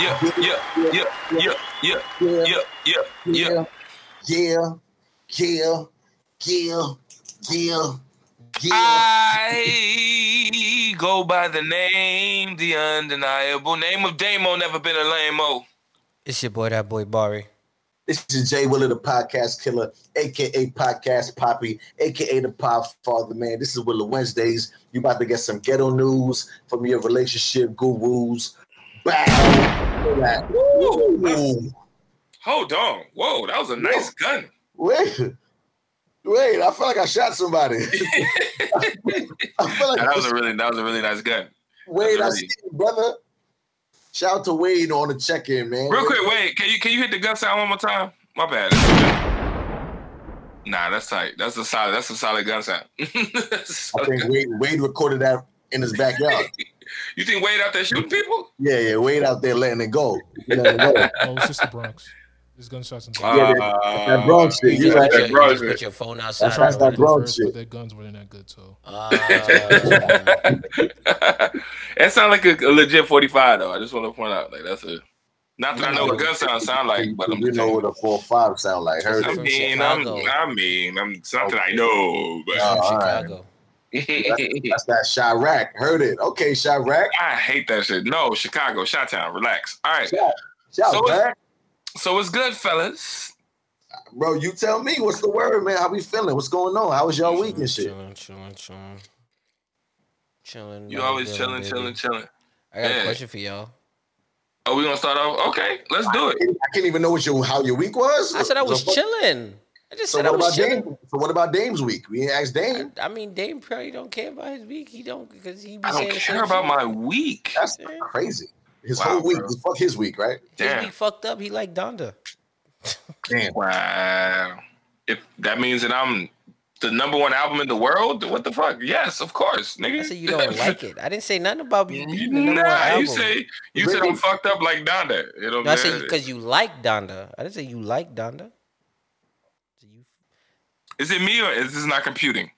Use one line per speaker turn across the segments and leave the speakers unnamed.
yeah, yeah, yeah, yeah, yeah, yeah, yeah, yeah, yeah, yeah.
Yeah, yeah, yeah, yeah, yeah.
I go by the name, the undeniable name of Damo, never been a lame-o.
It's your boy, that boy Bari.
This is Jay Willer, the podcast killer, aka Podcast Poppy, aka the Pop Father. Man, this is Willer Wednesdays. You about to get some ghetto news from your relationship gurus. Woo.
Hold on. Whoa, that was a nice gun.
Wait, wait! I feel like I shot somebody. I like
that was a really that was a really nice gun.
Wade, I
really-
see you, brother. Shout out to Wade on the check-in, man.
Real quick, wait, can you can you hit the gun sound one more time? My bad. Nah, that's tight. That's a solid. That's a solid gun sound.
I think. Wade, Wade recorded that in his backyard.
You think Wade out there shooting people?
yeah, yeah. Wade out there letting it go. Letting it go.
Oh, it's just the Bronx. There's gunshots in
Uh,
Yeah, that- that Bronx shit,
You
you
just,
right.
put,
That
your,
Bronx
you just
shit.
put your phone outside.
That's right, that Bronx shit.
But their guns weren't that good, so
Uh,
that sounds like a, a legit 45 though. I just want to point out like that's a not that I know what gun sound sound like, but I'm
you know what a four five sound like. Heard
I mean, I'm, I mean, I'm something I know, but
Oh, all right.
Chicago.
That's that Chiraq. Heard it. Okay, Chiraq.
I hate that shit. No, Chicago, Shot Town, relax. All right,
Shout, shout
So-
back.
so it's good, fellas.
Bro, you tell me what's the word, man. How we feeling? What's going on? How was y'all week and shit?
Chilling, chilling, chilling. Chilling.
You always
good,
chilling,
baby.
chilling, chilling.
I got
Yeah.
a question for y'all.
Oh, we gonna start off? Okay, let's do it.
I can't even know what your how your week was.
I said I was
so,
chilling. I just
So
said I
what
was
about
chilling.
Dame? So what about Dame's week? We ain't asked Dame.
I mean, Dame probably don't care about his week. He don't because he be
I don't care about
shit.
my week.
That's
Yeah.
crazy. His
Wow,
whole week.
bro.
Fuck his week, right?
His
Damn.
week fucked up. He like Donda.
Damn.
Wow. If that means that I'm the number one album in the world, what the fuck? Yes, of course, nigga.
I said you don't like it. I didn't say nothing about you. being the number one
Nah, you say you said I'm fucked up like Donda. You know
No, I
what
said
I'm
because you like Donda. I didn't say you like Donda. So you,
Is it me or is this not computing?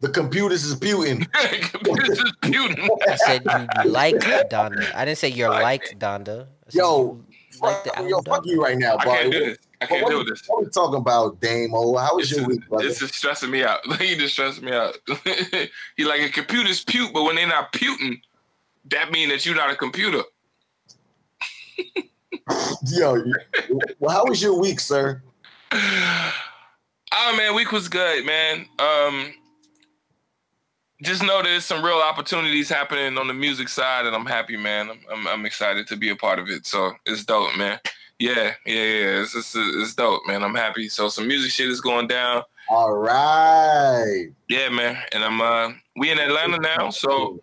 The computers is puting.
Computers is computing.
I said you like Donda. I didn't say you're like Donda. I said
Yo,
like
Fuck,
the
yo, fuck
Donda.
you right now,
I
boy.
can't do this. I can't
what,
do this.
What are we talking about, Dame? Oh, how was
This
your
is,
week, brother?
this is stressing me out. he just stressed me out. he like a computer's pute, but when they're not puting, that mean that you're not a computer.
Yo, well, how was your week, sir?
Oh man, week was good, man. Um, just know there's some real opportunities happening on the music side, and I'm happy, man. I'm I'm, I'm excited to be a part of it. So it's dope, man. Yeah, yeah, yeah. It's it's, it's dope, man. I'm happy. So some music shit is going down.
All right.
Yeah, man. And I'm uh we in Atlanta now, so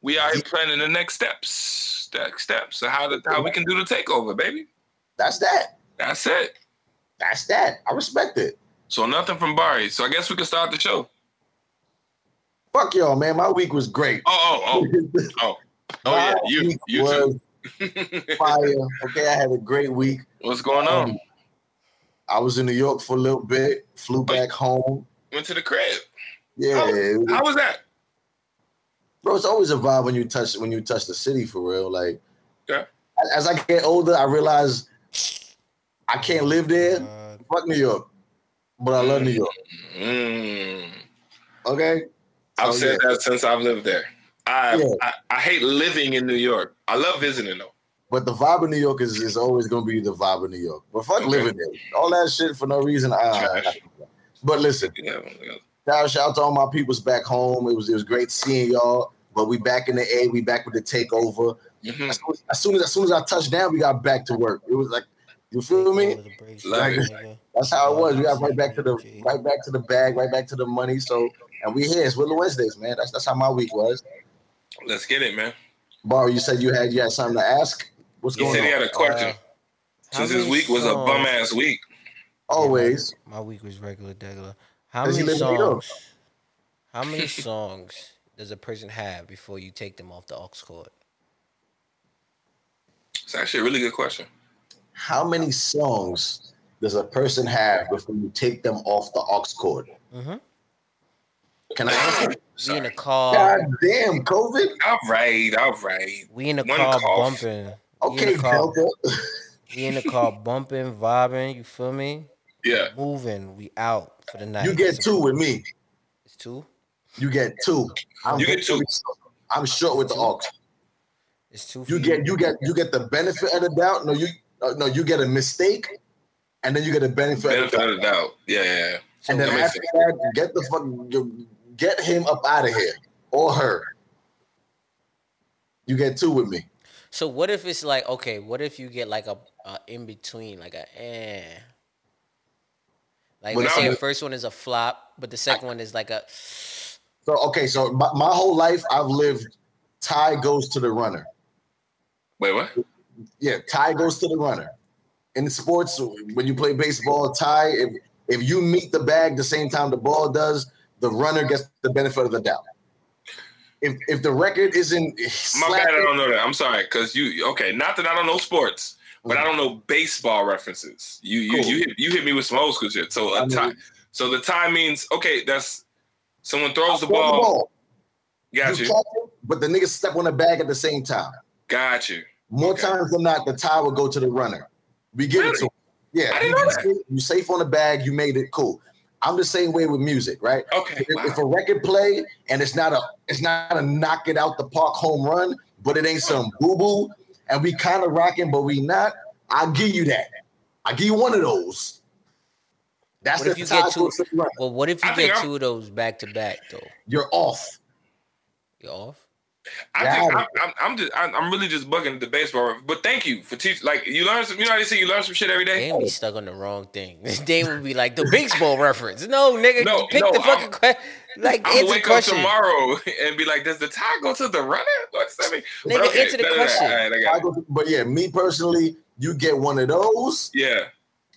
we are planning the next steps. Next steps. So how the, how we can do the takeover, baby.
That's that.
That's it.
That's that. I respect it.
So nothing from Barry. So I guess we can start the show.
Fuck y'all, man. My week was great.
Oh, oh, oh, oh. Oh yeah, you
week
you
was
too.
fire. Okay, I had a great week.
What's going on?
Um, I was in New York for a little bit, flew back home.
Went to the crib.
Yeah, it was-
How was that?
bro, it's always a vibe when you touch when you touch the city for real. Like,
Yeah.
as I get older, I realize I can't live there.
Uh,
Fuck New York, but I love New York.
Mm.
Okay,
I've
Oh,
said that since I've lived there. I,
Yeah.
I I hate living in New York. I love visiting though.
but the vibe of New York is, is always gonna be the vibe of New York. But fuck
Okay.
living there, all that shit for no reason. Uh,
Trash.
but listen,
Yeah, yeah.
shout, shout out to all my peoples back home. It was it was great seeing y'all. But we back in the A. We back with the takeover.
Mhm.
As soon as, as soon as as soon as I touched down, we got back to work. It was like, you feel me?
over the brakes,
Love it.
nigga.
That's how it was. We got right back to the right back to the bag, right back to the money. So and we here. It's Willow Wednesdays, man. That's that's how my week was.
Let's get it, man.
Bar, you said you had you had something to ask. What's
He
going
on? He
said he
had a question.
Uh,
since his week was a bum ass week.
Always.
My week was regular, regular. How many
live in New York?
songs? How many songs does a person have before you take them off the aux cord?
It's actually a really good question.
How many songs does a person have before you take them off the aux cord?
Mm-hmm.
Can I answer?
We in the
Sorry.
car.
God damn, COVID.
All right, all right.
We in the
One
car
cough.
bumping.
Okay, Delta.
we in the car bumping, vibing. You feel me?
Yeah.
Moving. We out for the night.
You get
It's-
two with me.
It's two.
You get two. I'm
You get two.
I'm short with the aux.
It's two.
You
for
get you get you get the benefit of the doubt. No, you no, you get a mistake, and then you get a benefit.
Benefit
doubt.
of the doubt. Yeah, yeah. yeah.
So
And then
That makes
after that, get the fuck, get him up out of here or her. You get two with me.
So what if it's like okay? What if you get like a, a in between, like a eh? Like
But
let's say the
the-
first one is a flop, but the second one is like a
So okay, so my, my whole life I've lived. Tie goes to the runner.
Wait, what?
Yeah, tie goes to the runner. In sports, when you play baseball, tie if if you meet the bag the same time the ball does, the runner gets the benefit of the doubt. If if the record isn't
My bad. I don't know that. I'm sorry, cause you okay. Not that I don't know sports, but I don't know baseball references. You you.
Cool.
you hit you hit me with some old school shit. So uh,
I
a tie. So the tie means okay. That's someone throws the
throw
ball. Got
you
you.
it, but the niggas step on the bag at the same time.
Got you.
More
Okay.
times than not, the tie will go to the runner. We give it to him. Yeah,
I didn't
you,
know that.
safe- you safe on the bag, you made it cool. I'm the same way with music, right?
Okay.
If,
Wow.
if a record play and it's not a it's not a knock it out the park home run, but it ain't some boo boo, and we kind of rocking, but we not. I'll give you that. I give you one of those. That's
What
the
if you get two-
goes to the runner.
well. What if you
I think
get
I'm-
two of those back to back though?
You're off.
You're off?
I
Yeah,
think
I
I'm, I'm, I'm just I'm, I'm really just bugging the baseball. ref- But thank you for teaching. Like you learn some. You know how they say you learn some shit every day.
They would be stuck on the wrong thing. They would be like the baseball reference. No, nigga,
No,
pick
no,
the fucking question. Like
I'm
answer the
wake up tomorrow and be like, "Does the tie go to the runner?" What's that mean? But
Nigga, answer the
no,
question.
all right, I
I
got it.
go but yeah, me personally, you get one of those
Yeah.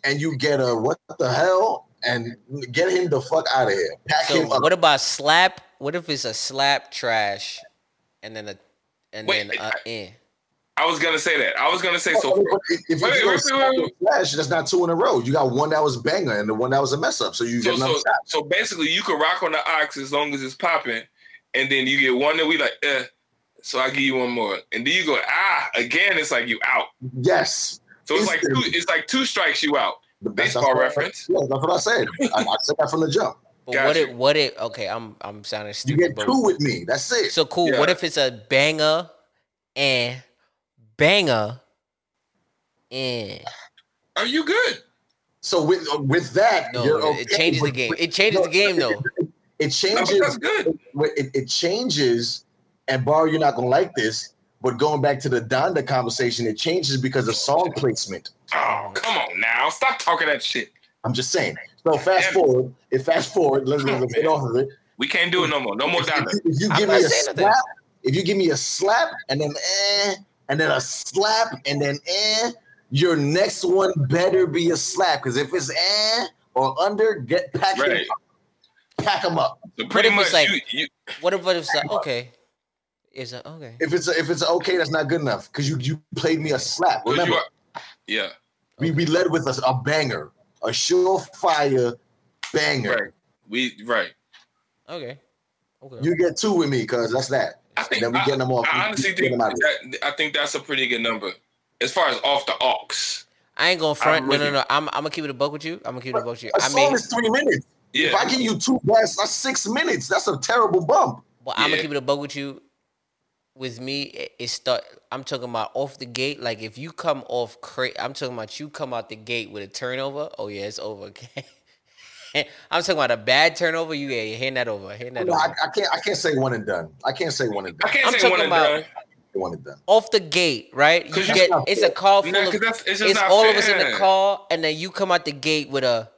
and you get a what the hell and get him the fuck out of here. Pack
So
him up.
what about slap? What if it's a slap trash, and then a and
Wait,
then a in?
I was gonna say that. I was gonna say so.
But if, if
Wait,
you
wait,
go
wait, wait, wait.
flash, that's not two in a row. You got one that was banger and the one that was a mess up. So you
So,
get another
so,
shot.
so basically, you can rock on the aux as long as it's popping, and then you get one that we like. Eh, so I give you one more, and then you go ah again. It's like you out.
Yes.
So it's like two. It's like two strikes you out.
But that's-
Baseball
that's
reference.
Yeah, that's what I said. I, I said that from the jump.
But
Got
what
you.
if what it okay? I'm I'm sounding
You
stupid.
get
but-
two with me. That's it.
So cool.
Yeah.
What if it's a banger and banger and
Are you good?
So with uh, with that,
no?
you're
it
okay,
changes the game. It changes
no,
the game though.
It changes.
but that's good.
it, it changes, and Bar, you're not gonna like this, but going back to the Donda conversation, it changes because of song placement.
Oh, come on now. Stop talking that shit.
I'm just saying. So fast
Damn.
forward, if fast forward, let's,
Come on,
let's get
man.
off of it.
We can't do it no more. No more
If, if you, if you
I'm
give me a
saying nothing.
slap, if you give me a slap and then eh, and then a slap and then eh, your next one better be a slap. Because if it's eh or under, get pack
Right.
them up. Pack them up.
So pretty much,
like-
you, you
What if it's like okay? Is it okay?
If it's a, if it's a okay, that's not good enough because you you played me a slap.
well,
Remember,
are, yeah,
we, we led with a, a banger, a surefire banger.
right. We right.
Okay. Okay.
You get two with me because that's that.
I think
And then we
I,
getting them off.
I
we-
honestly think
them out of here.
that I think that's a pretty good number as far as off the aux.
I ain't gonna front.
I'm
No, no, no. I'm I'm gonna keep it a buck with you. I'm gonna keep it a buck with you.
A
I
song
mean,
is three minutes.
Yeah,
If I give you two bars, that's six minutes. That's a terrible bump.
Well, I'm
Yeah.
gonna keep it a bug with you. With me, it, it start. I'm talking about off the gate. Like if you come off, cra- I'm talking about you come out the gate with a turnover. Oh yeah, it's over. Okay. I'm talking about a bad turnover. You yeah, hand that over. Hand that
No, I,
over.
I can't. I can't say one and done. I can't say one and done I
can't
I'm
say
talking
one and done.
One and done.
Off the gate, right? You- get it's a car full
Nah,
of.
'cause that's- it's
It's
not
all of us in the car, and then you come out the gate with a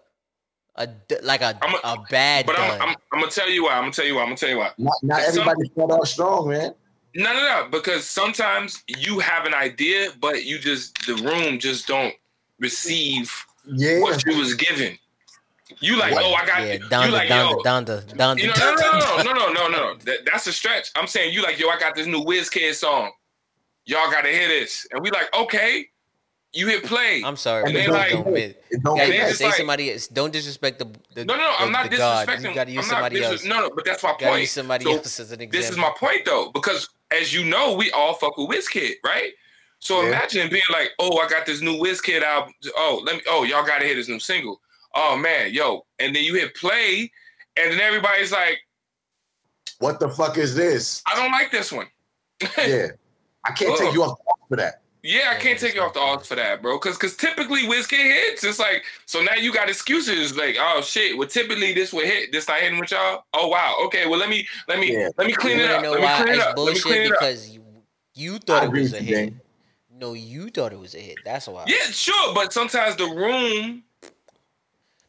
a like a
I'm a-
a bad
But I'm. I'm, I'm gonna tell you why. I'm gonna tell you why. I'm gonna tell you why.
Not, not
Some-
everybody start out strong, man.
No, no, no. Because sometimes you have an idea, but you just the room just don't receive
yeah.
what you was given. You like, oh, I got
yeah, Donda, you
like, Donda, yo,
Donda, Donda,
you know, no, no, no, no, no, no, no. That, that's a stretch. I'm saying you like, yo, I got this new Wizkid song. Y'all gotta hear this, and we like, okay you hit play.
I'm sorry,
And
but
they
don't,
like-
don't, miss.
It don't
You gotta
they
connect.
just
say
like-
somebody else. Don't disrespect the, the
no, no, no. I'm
the-
not
the God.
disrespecting.
You gotta use somebody
dis-
else.
No, no, but that's my
You gotta
point.
use somebody
So,
else as an example.
This is my point though, because as you know, we all fuck with WizKid, right? So
Yeah.
imagine being like, "Oh, I got this new WizKid album. Oh, let me. Oh, y'all got to hear this new single. Oh man, yo!" And then you hit play, and then everybody's like,
What the fuck is this?
"I don't like this one."
Yeah. I can't take you off for that.
Yeah, I can't take you off the odds for that, bro. Cause, cause typically WizKid hits. It's like, so now you got excuses. Like, oh shit. Well, typically this would hit. This not hitting with y'all. Oh wow. Okay. Well, let me, let me,
Yeah.
let me clean
you
it
wanna
up.
know
Let me clean it
it's
up. Let me clean
bullshit?
it up.
Because you you thought
I
it was a hit.
Dane.
No, you thought it was a hit. That's why.
Yeah, sure. But sometimes the room.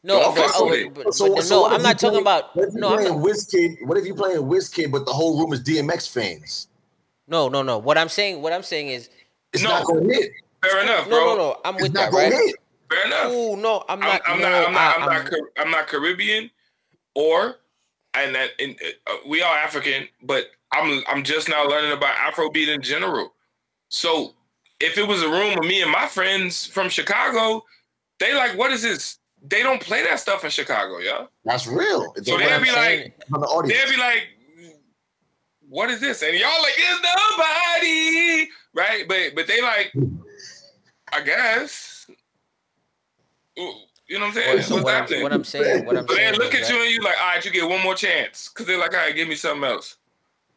No,
Don't
but,
fuck
oh, but, but
So-
no,
so what
I'm not talking
play-
about.
What if you
No, I'm
playing
not,
WizKid? What if you playing WizKid, but the whole room is DMX fans?
no, no, no. What I'm saying, what I'm saying is,
It's
No.
not gonna hit.
Fair enough,
no,
bro.
no, no. I'm
It's
with
not
that, right?
hit.
Fair enough.
Ooh, no, I'm not.
I'm,
not.
I'm
no,
not. I'm not.
I-
I'm, not. I'm not Caribbean, or, and that in, uh, we are African, but I'm I'm just now learning about Afrobeat in general. So if it was a room of me and my friends from Chicago, they like, what is this? They don't play that stuff in Chicago, y'all.
That's real. It's
So they'd
I'm
be
saying
like,
from the
they'd be like, what is this? And y'all like, it's nobody, right? But but they like, I guess. You know what I'm saying?
What, so
What's
what, I'm,
happening?
what I'm saying, what I'm
So they look
is,
at you and you like, all right, you get one more chance. Cause they're like, all right, give me something else.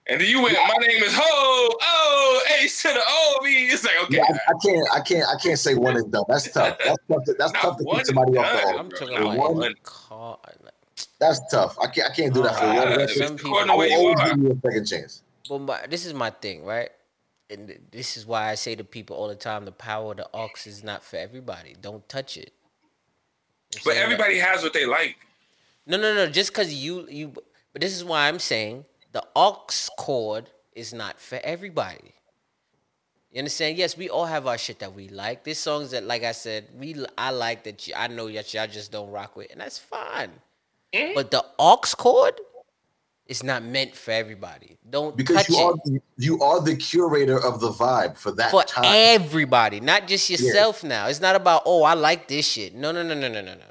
And then you went, my name is Ho, oh, H to the O B. It's like, okay.
Yeah, I, I can't. I can't. I can't say one and done. That's tough. That's tough. To, that's tough to keep somebody
and
off the
done.
I'm talking
Not
about
one.
in the car. like,
That's tough. I can't. I can't do that for one.
Uh,
record.
some
it's
people-
I will
you
always
are.
give you a second chance.
But my, this is my thing, right? And this is why I say to people all the time: the power of the aux is not for everybody. Don't touch it. I'm
But everybody has what they like.
No, no, no. Just because you you. But this is why I'm saying the aux cord is not for everybody. You understand? Yes, we all have our shit that we like. There's songs that, like I said, we I like that. You, I know that y'all just don't rock with, and that's fine.
Mhm.
But the aux cord is not meant for everybody. Don't
Because
touch
you
it
are the, you are the curator of the vibe for that
for
time.
everybody, not just yourself. Now it's not about oh I like this shit. No, no, no, no, no, no, no.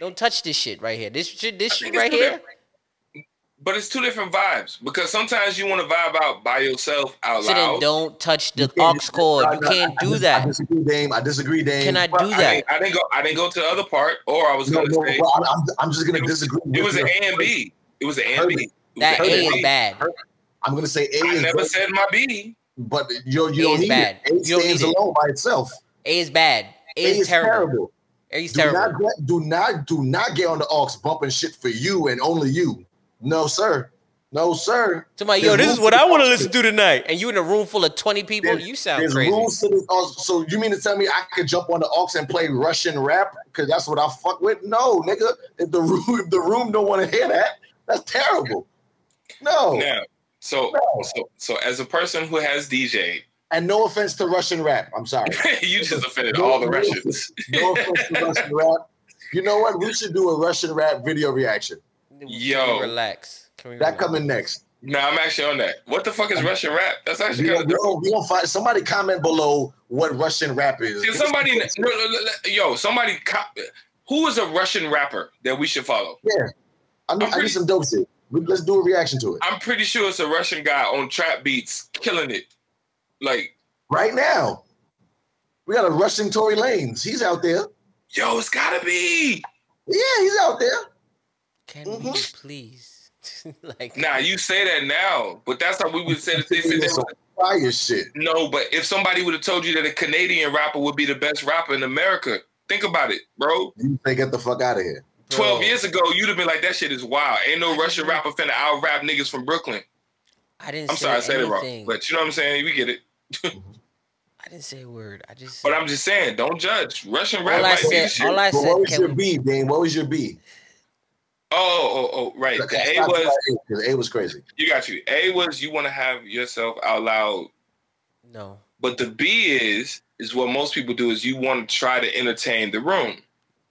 Don't touch this shit right here. This shit, this shit right here.
different. But it's two different vibes because sometimes you want to vibe out by yourself out
So then
loud.
don't touch the
You
aux cord.
I-
You can't do
that. I disagree, Dame. I disagree, Dame.
Can I
But-
do
I
that?
didn't, I didn't go. I didn't go to the other part, or I was
No,
gonna
no,
say
well, I'm, I'm, I'm just gonna
It was-
disagree.
it was an
your-
A and B. It was an A and B.
it.
It was
That
an
A is
B.
bad.
I'm gonna say A
I
is
never
good,
said my B.
but you you
A
don't
is
need
bad.
it. A
You
stands
need it.
alone by itself.
A is bad. A,
A
is, terrible. A is
Do not
terrible.
get, do not do not get on the aux bumping shit for you and only you. No, sir. No, sir.
Somebody, yo,
There's
this is what I want to listen to tonight. And you in a room full of 20 people,
There's-
you sound
There's
crazy.
rules to this. aux. So you mean to tell me I could jump on the aux and play Russian rap because that's what I fuck with? No, nigga. If the room if the room don't want to hear that, that's terrible. No.
Now, so
No.
so so as a person who has DJ,
And no offense to Russian rap. I'm sorry.
you just offended
No,
all the Russians.
No offense to Russian rap. You know what? We should do a Russian rap video reaction.
Can we
Yo.
relax. Can we
That
relax?
coming next.
No, I'm actually on that. What the fuck is Russian rap? That's actually
We
kind
gonna,
of
we gonna- we gonna find somebody comment below what Russian rap is.
Can somebody, no, no, no, no, yo, somebody, co- who is a Russian rapper that we should follow?
Yeah, I need,
I'm
I
pretty-
need some dope shit. We- Let's do a reaction to it
I'm pretty sure it's a Russian guy on trap beats, killing it. Like,
right now. We got a Russian Tory Lanez. He's out there.
yo, it's gotta be.
Yeah, he's out there.
Can we
Mhm.
please? like,
Nah, you say that now, but that's how we would say that they said they
Some fire shit.
No, but if somebody would have told you that a Canadian rapper would be the best rapper in America, think about it, bro.
You say get the fuck out of here.
Bro,
12 years ago, you'd have been like, that shit is wild. Ain't no Russian rapper finna out rap niggas from Brooklyn.
I didn't
I'm
say
sorry, I said it wrong. But you know what I'm saying? We get it.
I didn't say a word. I just.
But I'm just saying, don't judge. Russian rap
all I
might be
said.
shit.
All I said.
what was your
we,
B, Dane? What was your B?
Oh, oh, oh, oh, right. The A was,
at A was crazy.
you got you. A was you want to have yourself out loud.
no.
But the B is, is what most people do is you want to try to entertain the room.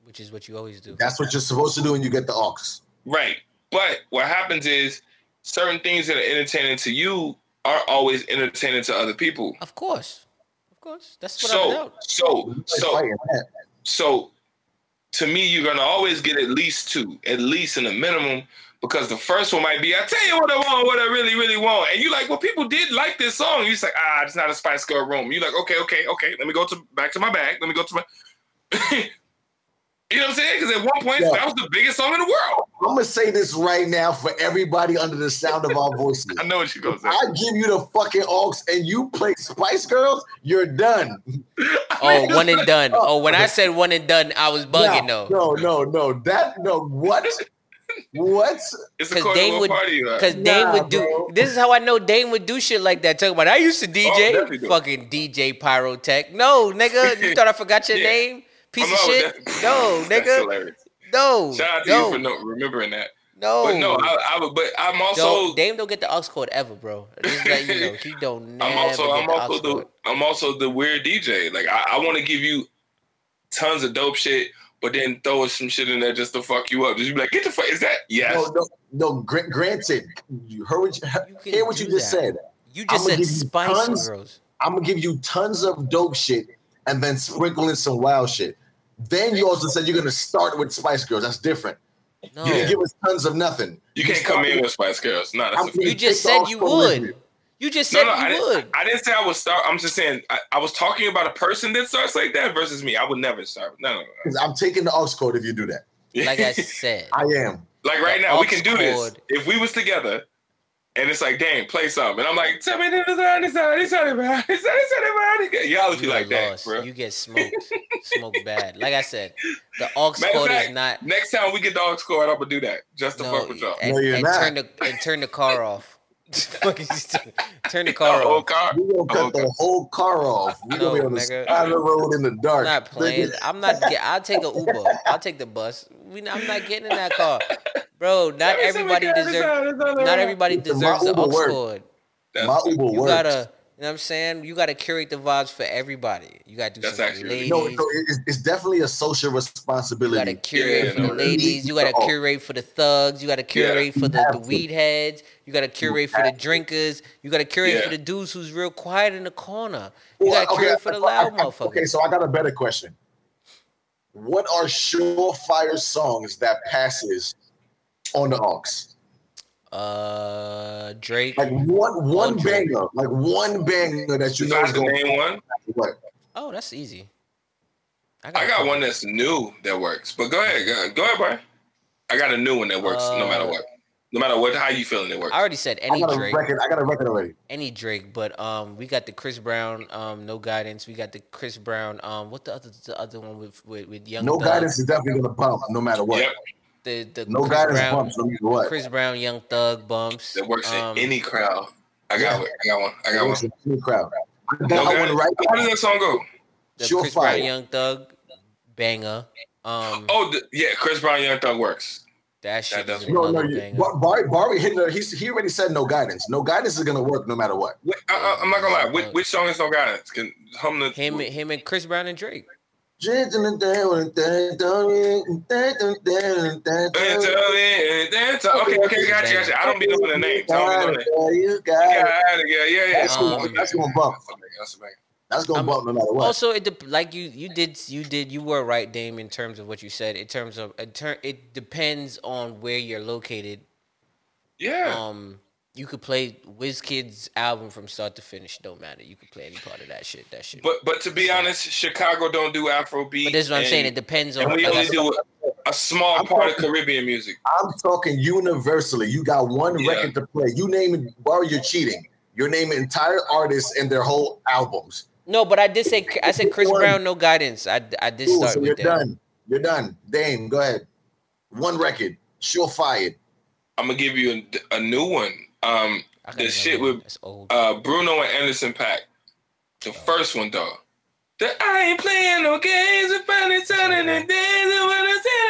Which is what you always do.
That's what you're supposed to do when you get the aux.
Right. But what happens is certain things that are entertaining to you aren't always entertaining to other people.
Of course. Of course. That's what I'm
So
about.
so so so to me, you're gonna always get at least two, at least in the minimum, because the first one might be, I tell you what I want, what I really, really want. And you like, well, people did like this song. You're like, ah, it's not a Spice Girl room. You like, okay, okay, okay. Let me go to back to my bag. Let me go to my You know what I'm saying? Because at one point
Yeah.
that was the biggest song in the world.
I'm gonna say this right now for everybody under the sound of our voices.
I know what you gonna say.
I give you the fucking aux and you play Spice Girls, you're done.
Oh, one and done. Oh, when I said one and done, I was bugging
no,
though.
no, no, no. That no what? What?
It's
'Cause
according
Dame would-
party.
Cause Dame
Nah,
would do.
bro.
This is how I know Dame would do shit like that. Talking about I used to
oh,
DJ,
do.
fucking DJ Pyrotech. No, nigga, you thought I forgot your
Yeah.
name? Piece
I'm
of shit.
that.
No,
That's
nigga. No,
Shout out to
no,
you for no, remembering that.
no.
But no, I, I would. But I'm also.
Don't, Dame don't get the aux cord ever, bro. Just let you know, he don't
I'm also I'm
the
also
aux
the I'm also the weird DJ. Like I, I want to give you tons of dope shit, but then throw some shit in there just to fuck you up. Just be like, get the fuck. Is that yes?
No, no, no. Gra- granted, you heard what you,
You
hear what you just
that.
said.
You
I'ma
just said Spice
tons-
Girls.
I'm gonna give you tons of dope shit and then sprinkle in some wild shit. Then you also said you're gonna start with Spice Girls. That's different.
No,
You didn't give us tons of nothing.
you can't come in with Spice Girls. No, that's
I'm
you just said you
aux cord with
would.
me.
You just
No,
said
no, I
you
didn't,
would.
I didn't say I would start. I'm just saying I, I was talking about a person that starts like that versus me. I would never start. No, no, no.
'Cause I'm taking the aux code if you do that.
Like I said,
I am.
like right now, we can do this. If we was together, and it's like, dang, play something. And I'm like, tell me this, this, this, this, this, this, it, Y'all be like, that, bro.
You get smoked, smoked bad. Like I said, the aux cord
fact,
is not.
Next time we get the aux cord, I'm gonna do that just to
no,
fuck with y'all.
And,
no,
and turn the and turn the car off. Fucking turn the
The
car
whole
off.
car.
We're gonna
the
cut
car.
the whole car off. We're
No,
gonna be on the
nigga.
side of the road in the dark.
I'm not playing. I'm not. Get, I'll take a Uber. I'll take the bus. We, I'm not getting in that car, bro. Not everybody deserves. Not everybody
Listen,
deserves
my
the
Uber
aux
work.
cord.
My Uber
You
works.
gotta. You know what I'm saying? You gotta curate the vibes for everybody. You gotta do
That's
something
actually-
ladies.
no, no, it's, it's definitely a social responsibility.
You gotta curate
Yeah,
for
no,
the ladies. You gotta
Oh.
curate for the thugs. You gotta curate for the, the weed heads. You gotta curate for the drinkers. You gotta curate
Yeah.
for the dudes who's real quiet in the corner. You
Well,
gotta curate for the loud
I- I-
motherfuckers.
Okay, so I got a better question. What are surefire songs that passes on the aux?
Uh, Drake.
Like one one
Drake.
banger, like one banger that you
You
know
know
is going
name one.
what?
Oh, that's easy.
I got
couple.
one that's new that works. But go ahead, go, go ahead, bro. I got a new one that works no matter
Uh,
what. No matter what, how you feeling, it works.
I already said
I
any
got a
Drake.
record. I got a record already.
any Drake, but um, we got the Chris Brown, um, no guidance. We got the Chris Brown, um, what the other the other one with with, with Young
No
Thug?
guidance is definitely gonna bump no matter what.
Yep,
The the
No
Chris
guidance
Brown,
bumps no matter what.
Chris Brown, Young Thug bumps.
that works
Um,
in any crowd. I got
yeah.
one. I got one. I got one.
It's a crowd.
No
one
guidance.
right
How does that song go?
the
Sure
Chris
fire.
Brown, Young Thug, banger. Um,
Oh, the, yeah, Chris Brown, Young Thug works.
That shit
that
is
does-
a
No, no,
mother
you. Bar- Bar- Barry hitting. He's, he already said no guidance. No guidance is gonna work no matter what.
Wait, I, I, I'm not gonna lie. Which, which song is no guidance? Can hum the
Him, him, and Chris Brown and Drake.
Okay, okay, gotcha, gotcha. I don't be knowing the names. I don't be knowing the
You
Yeah, yeah, yeah, yeah.
That's
gonna-
that's gonna bump.
That's a banger.
That's gonna
I'm-
bump no matter what.
Also, it dep like you you did you did you were right, Dame, in terms of what you said. In terms of in ter- it depends on where you're located.
Yeah.
Um, you could play Wizkid's album from start to finish. Don't matter. You could play any part of that shit. That shit.
But but to be honest, Chicago don't do Afrobeat.
But this is what I'm
and-
saying. It depends on.
And we only do a, a small
I'm
part of Caribbean music.
I'm talking universally. You got one
Yeah.
record to play. You name it, Barry, you're cheating. You're naming entire artists and their whole albums.
No, but I did say I said Chris
One.
Brown, no guidance. I I did
Cool,
start
so you're
with that.
done. You're done. Dame, go ahead. One record, surefire.
I'm gonna give you a, a new one. Um, the shit with
old.
uh Bruno and Anderson .Paak. The first one though. The I ain't playing no games with funny sounding and dancing when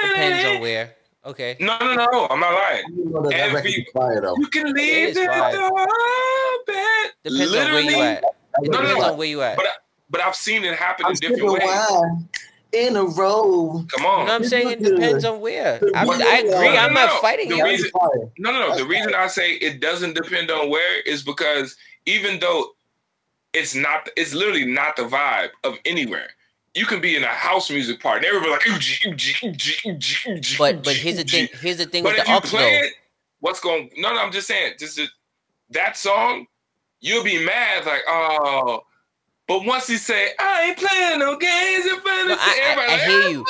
Depends on
I
where. Okay.
No, no, no. I'm not lying.
You know that, that
Every-
record fire though.
You can leave
is
the
fire.
door open.
Depends on where you at.
No, no,
depends
no.
on where you at.
But but I've seen it happen
I'm
in different ways.
wine in a row.
Come
You
on.
know what I'm saying? It depends on where. I,
But-
I agree.
No,
I'm
no,
not fighting
The
you.
reason-
Fire.
No, no, no. The reason I say it doesn't depend on where is because even though it's not. It's literally not the vibe of anywhere. You can be in a house music party, and everybody like, "Ooh-gee, ooh-gee, ooh-gee, ooh-gee, ooh-gee,
But but here's the thing. Here's the thing
But
with
if
the
you
aux
play
though.
it, what's going? No, no, I'm just saying. Just that- that song, you'll be mad like, oh. But once he say, I ain't playing no games in front
No,
of
I- I- I
like,
hear
"Ah,
you.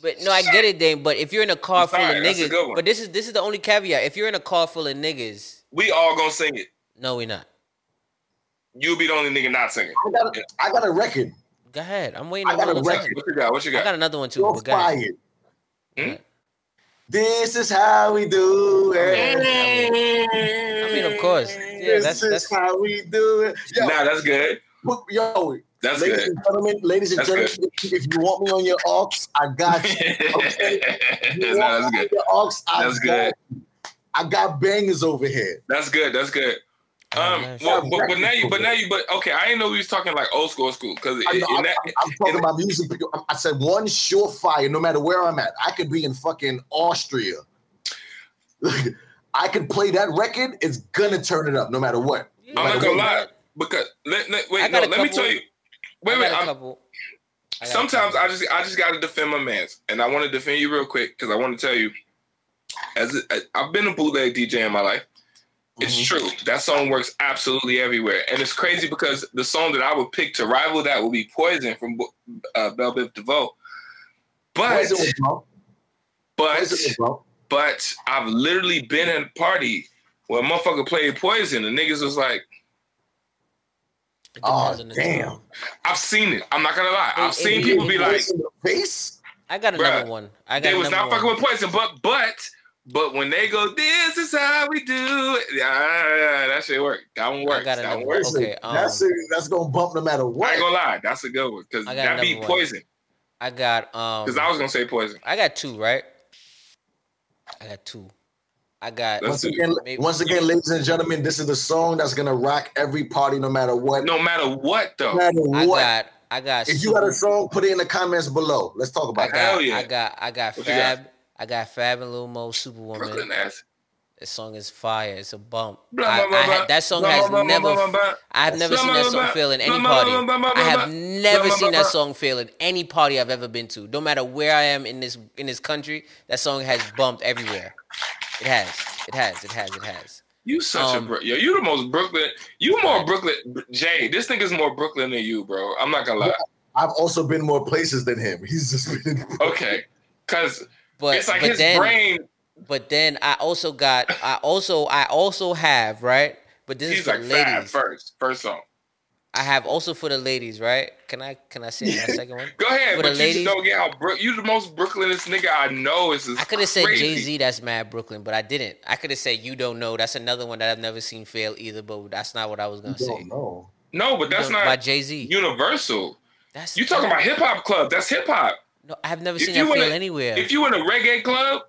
But no, I get it, Dame. But if you're in a car
I'm
full
sorry,
of niggas, but this is this is the only caveat. If you're in a car full of niggas,
We all gonna sing it.
no, we're not.
You'll be the only nigga not singing.
I got a, I got a record.
Go ahead. I'm waiting.
I got a
one
What
more
record.
time.
you got? What you
I
got?
got another one too.
You're
But go ahead.
fired.
Hmm?
This is how we do it.
I mean, of course. Yeah,
this
that's
is
that's.
how we do it. Yo,
Nah, that's good.
put, yo
That's
ladies
good.
and gentlemen, ladies and
That's
gentlemen, if if you want me on your aux, I got you. You
nah, that's good.
on your aux, I
That's
got
good.
you. I got bangers over here.
That's good. That's good. Um,
nice.
well, but, but now you, but now you, but okay. I didn't know we was talking like old school school because
I
in
know, I'm, I'm- I'm talking about music. I said one surefire, no matter where I'm at. I could be in fucking Austria. I could play that record. It's gonna turn it up, no matter what.
Yeah,
I'm not gonna
wait,
lie because let, let- wait, no,
a
let me tell you. Wait,
got
wait.
a
I'm.
I
sometimes. I just I just got to defend my man's, and I want to defend you real quick because I want to tell you, as a, I've been a bootleg DJ in my life. It's
Mhm.
true that song works absolutely everywhere, and it's crazy because the song that I would pick to rival that would be "Poison" from uh, Bell Biv DeVoe. But
Poison was
but
Poison was
but I've literally been at a party where a motherfucker played Poison, and niggas was like,
Oh
depends on the
damn!
"I've seen it. I'm not gonna lie. I've seen people be
hey,
like."
Voice in the face.
I got
Bruh,
another one. I got
they was
another
not fucking with poison, but but but when they go, this is how we do it. Yeah, that shit work. That one works. That one
one.
works.
Okay, um,
that's it. That's gonna bump no matter what.
I
what.
ain't gonna lie, that's a good one because
I got
that be
another one.
poison.
I got um.
Because I was gonna say poison.
I got two, right? I got two. I got
Once again,
Maybe-
once again, ladies and gentlemen, this is the song that's gonna rock every party, no matter what.
No matter what though.
No
though.
matter
I
what.
got I got
if you got a song, put it in the comments below. Let's talk about it.
got
Hell yeah.
I got I got
What got?
Fab I got Fab and Lil Mo Superwoman.
Brooklyn ass.
That song is fire. It's a bump.
Blah,
I,
blah, blah,
I had- that song
Blah,
has
blah, blah,
never
blah, blah,
I have never
blah,
seen that song
blah,
fail in any
blah, blah,
party.
blah, blah, blah,
I have never
blah,
seen
blah,
that
blah.
song fail in any party I've ever been to. No matter where I am in this in this country, that song has bumped everywhere. It has. It has. It has. It has.
You such
Um,
a bro. Yo, you the most Brooklyn. You more
Right.
Brooklyn. Jay, this nigga's more Brooklyn than you, bro. I'm not gonna lie.
I've also been more places than him. He's just been.
Okay, because
But
it's like
but
his
then
brain.
but then I also got I also I also have right. But this is for
like
the
Fab
ladies.
first, first song.
I have also for the ladies, right? Can I can I say my second one?
Go ahead,
For
but
the
you
ladies-
just don't get how Brook. You the most Brooklynest nigga I know. Is
I could have said. Jay Z. That's mad Brooklyn, but I didn't. I could have said you don't know. That's another one that I've never seen fail either. But that's not what I was gonna
You
say.
don't know.
No, but that's not
by
not
Jay Z.
universal.
That's
You talking about hip hop club? That's hip hop.
No, I've never
If
seen
you
that fail
wanna-
anywhere.
If you in a reggae club,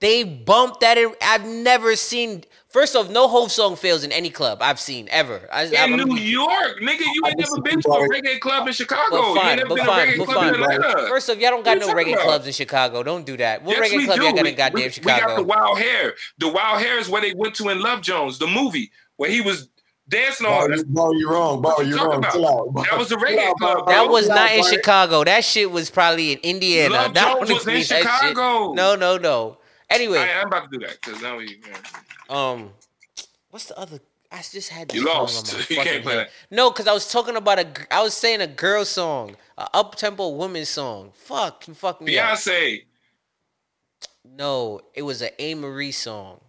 they bumped that. In, I've never seen. First off, no Hove song fails in any club I've seen ever. I,
in
I'm-
New York, nigga, you ain't never been to a
Barry.
reggae club in Chicago.
But
you
fine,
ain't never been
fine,
to a reggae
but
club in
fine.
Atlanta.
First off, y'all don't got no reggae
about?
clubs in Chicago. Don't do that. What
Yes,
reggae club
do.
y'all got
We-
in goddamn
we,
Chicago?
We got the Wild Hare. The Wild Hare is where they went to in Love Jones, the movie, where he was dancing on.
Bro, you, bro, you're wrong. Bro,
What you
you're wrong.
about?
Chill out. bro.
That was the
Chill
reggae
out, bro.
club,
That was
Chill
not
out,
in
bro.
Chicago. That shit was probably in Indiana.
Love
That
Jones
don't
was in
believe that shit.
Chicago.
No, no, no. Anyway,
I, I'm about to do that because now we. Yeah.
um, what's the other? I just had
You lost.
on my
You can't play
head.
that.
No, because I was talking about a. I was saying a girl song, a up tempo woman song. Fuck, you fuck me up.
Beyonce.
No, it was an Amerie song.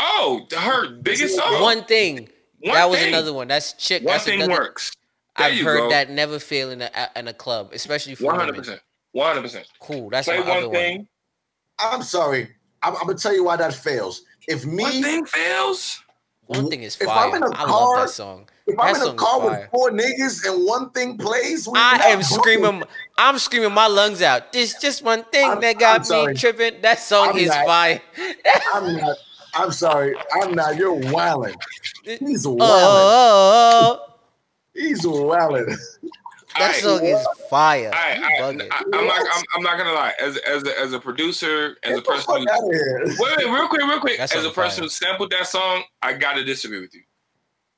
Oh, her biggest song.
One thing.
One
that was
thing.
another one. That's chick.
One
that's
thing
another,
works. There
I've
you
heard
go.
that never fail in a in a club, especially for
One
women.
hundred percent. One hundred percent.
Cool. That's
Play
my other
one thing.
one.
I'm sorry. I'm, I'm gonna tell you why that fails. If me,
One thing fails.
One thing is
If. I'm in a
I love
car-
that song.
if I'm in a car with four niggas and one thing plays, we
I am
bumping.
screaming. I'm screaming my lungs out. This just one thing
I'm-
that got me tripping. That song
I'm
is
not.
fire.
I'm not. I'm sorry. I'm not. You're wilding. He's
Oh,
wilding.
Oh, oh, oh,
He's wilding.
oh. that
Aight,
song is fire.
I,
You
I,
bugging.
I, I'm not. I'm, I'm not gonna lie. As as a, as a producer, as a
Get the
person who
out of here.
wait, wait, real quick, real quick.
That
As a person
fire.
who sampled that song, I gotta disagree with you.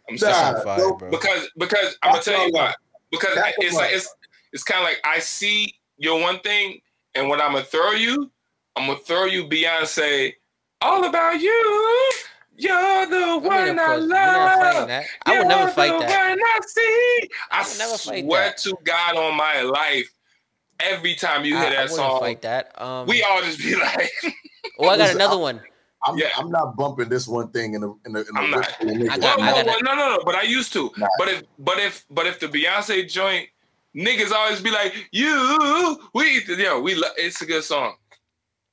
I'm
Nah,
sorry.
fire,
no,
bro.
Because because I'm gonna tell you
all
why. Because
That's
it's like it's it's kind of like I see your one thing, and when I'm gonna throw you, I'm gonna throw you Beyonce, all about you. You're the
I mean,
one
of
I
course, we're not fighting
love.
that. I would never
You're
fight
the
that.
one I see. I,
would never fight
swear
that.
to God on my life, every time you
I,
hear
I
that
wouldn't
song,
fight that. Um,
we all just be like,
oh, I got another one.
I'm,
Yeah.
I'm not bumping this one thing in the in the, in the
I'm not.
whisper and make
I got-
Well,
I
no,
got
well, no, no, no. But I used to.
Nah.
But if, but if, but if the Beyonce joint, niggas always be like, "You, we, yo, we, lo- it's a good song."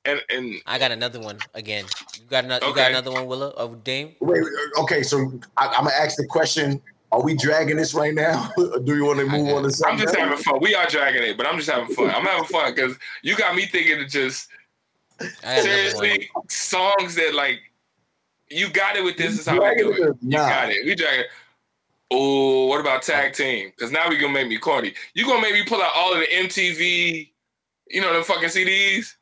And and
I got another one again. You got another. You got another one, Willa of Dame.
Wait, wait, okay, so I, I'm gonna ask the question: Are we dragging this right now? do you want to move on to
I'm just
else?
having fun. We are dragging it, but I'm just having fun. I'm having fun because you got me thinking of just
I got another one.
seriously songs that like you got it with this is how we do
it
it.
or
You
not?
got it. We dragging. Oh, what about tag team? Because now we gonna make me corny. You gonna make me pull out all of the MTV, you know, the fucking CDs.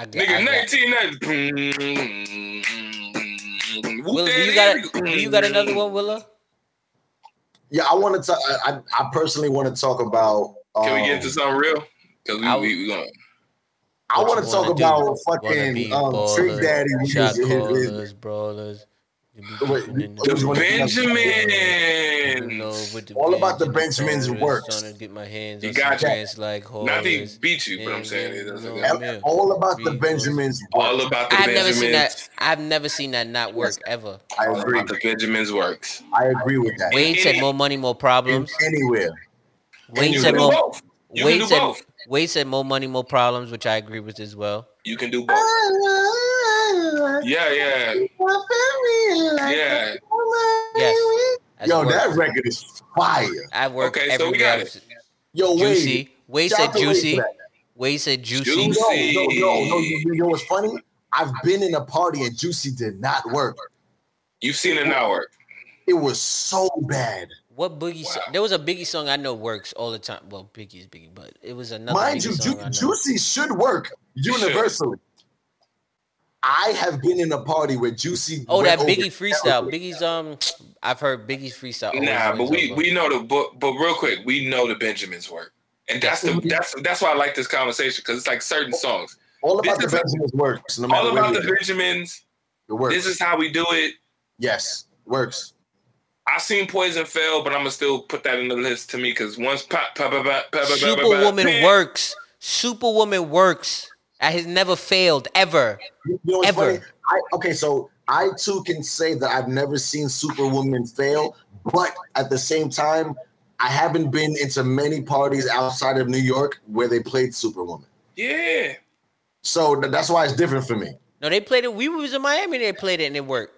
I got,
Nigga,
I got,
1990.
Willa, you got a, you got another one, Willa?
Yeah, I want to talk. I, I I personally want to talk about. Um,
Can we get into something real? Because we,
I-
we, we gonna.
I want to talk
wanna do?
about fucking um, Trick Daddy.
shot
was- his- his-
callers, brawlers. You
Wait, the
The
You wanna-
Benjamins.
with the
All about the
Benjamins,
Benjamins works.
Trying to get my hands
You got
some
you.
trans like
Not to beat you, but I'm saying it doesn't.
you know,
all about the Benjamins.
All about the
I've never seen that. I've never seen that not work ever.
I agree.
about the Benjamins works.
I agree with that.
Wayne said more money, more problems.
Anywhere.
Wayne said more.
both. You
Wayne said.
both.
Wayne said more money, more problems, which I agree with as well.
You can do both. Ah, Yeah, yeah, yeah.
Yes.
Yo, that record is fire.
I work
Okay, so we got
rap-
it.
Yo, Wade.
Juicy. Wade said
out to Wade for
juicy.
that.
Wade said juicy.
Juicy.
No, no, no, no. You, you know what's funny? I've been in a party and Juicy did not work.
You've seen it not work.
It was so bad.
What Boogie? So-
Wow.
there was a Biggie song I know works all the time. Well, Biggie's Biggie, but it was another
Mind
Biggie
you,
song
Ju- Juicy should work universally. I have been in a party where Juicy.
Oh,
went
that
over
Biggie freestyle. Biggie's um, I've heard Biggie's freestyle.
Nah, but we
over.
we know the but but real quick, we know the Benjamins work, and that's the that's that's why I like this conversation because it's like certain songs.
All about
this
the
is-
Benjamins works. No
All about the. Benjamins.
It works.
This is how we do it.
yes, works.
I seen Poison fail, but I'm gonna still put that in the list to me because once pop, pop, pop, pop, pop, pop, pop,
Superwoman
pop,
works. Superwoman works. That has never failed ever.
You know
Ever.
I, okay, so I too can say that I've never seen Superwoman fail, but at the same time, I haven't been into many parties outside of New York where they played Superwoman.
Yeah,
So that's why it's different for me.
No, they played it. We was in Miami. They played it and it worked.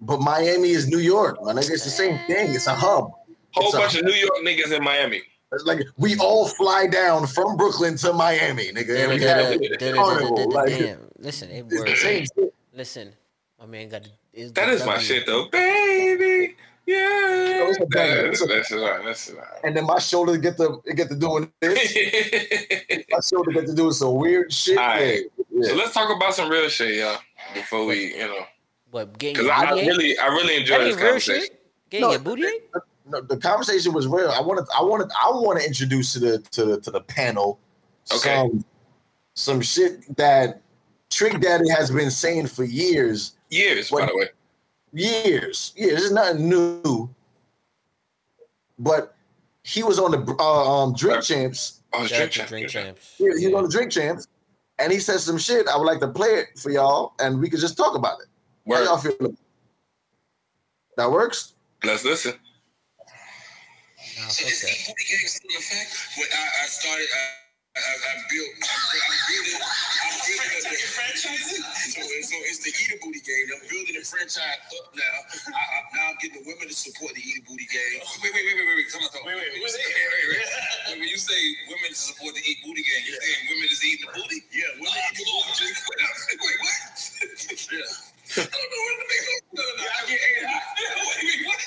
But Miami is New York, man. It's the same thing. It's a hub.
whole
It's a-
bunch of New York niggas in Miami.
It's like we all fly down from Brooklyn to Miami, nigga. And we have carnival. Like,
Listen, it works. Listen, my man got. the-
That my shit though, baby. Yeah, that's that's. That's.
And then my shoulder get to get to doing this. my shoulder get to doing some weird shit.
All right.
Yeah.
So let's talk about some real shit, y'all. Before we, you know,
What getting
because I, I really, I really enjoy this conversation.
shit. Getting
No,
your booty ate?
No, the conversation was real. I wanted, I wanted, I want to introduce to the to the to the panel
Okay.
some some shit that Trick Daddy has been saying for years,
Years, by the way.
years, years. It's nothing new, but he was on the uh, um, Drink Champs.
Oh, it's drink
to
champ.
Drink
Drink
champs.
He, he was on the Drink Champs, and he said some shit. I would like to play it for y'all, and we could just talk about it. How y'all feel? That works.
Let's listen.
Nah,
So
fuck
it's
that.
eat booty gang still in effect? When I, I started, I, I, I built, I'm, I'm building, I'm building a, a franchise. So, so it's the Eat a Booty Gang. I'm building a franchise up now. I, I, now I'm getting the women to support the Eat a Booty Gang. Wait, wait, wait, wait, wait, wait. Come on, come on. Wait, wait, wait. Wait, wait, wait. When you say women to support the Eat Booty Gang, you're saying women is eating the booty? Yeah, women oh, eat the booty. Wait, wait, what? yeah. I don't know what to make up. No, no, no. I get eight out. Wait, wait, what?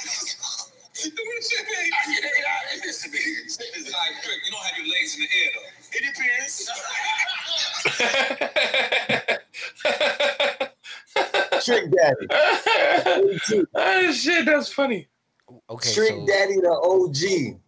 I get eight out. Listen, man. Listen, like, Rick, you don't have your legs in the air, though. It depends.
Trick Daddy.
oh shit, that's funny.
Okay,
Trick
so
Daddy the OG.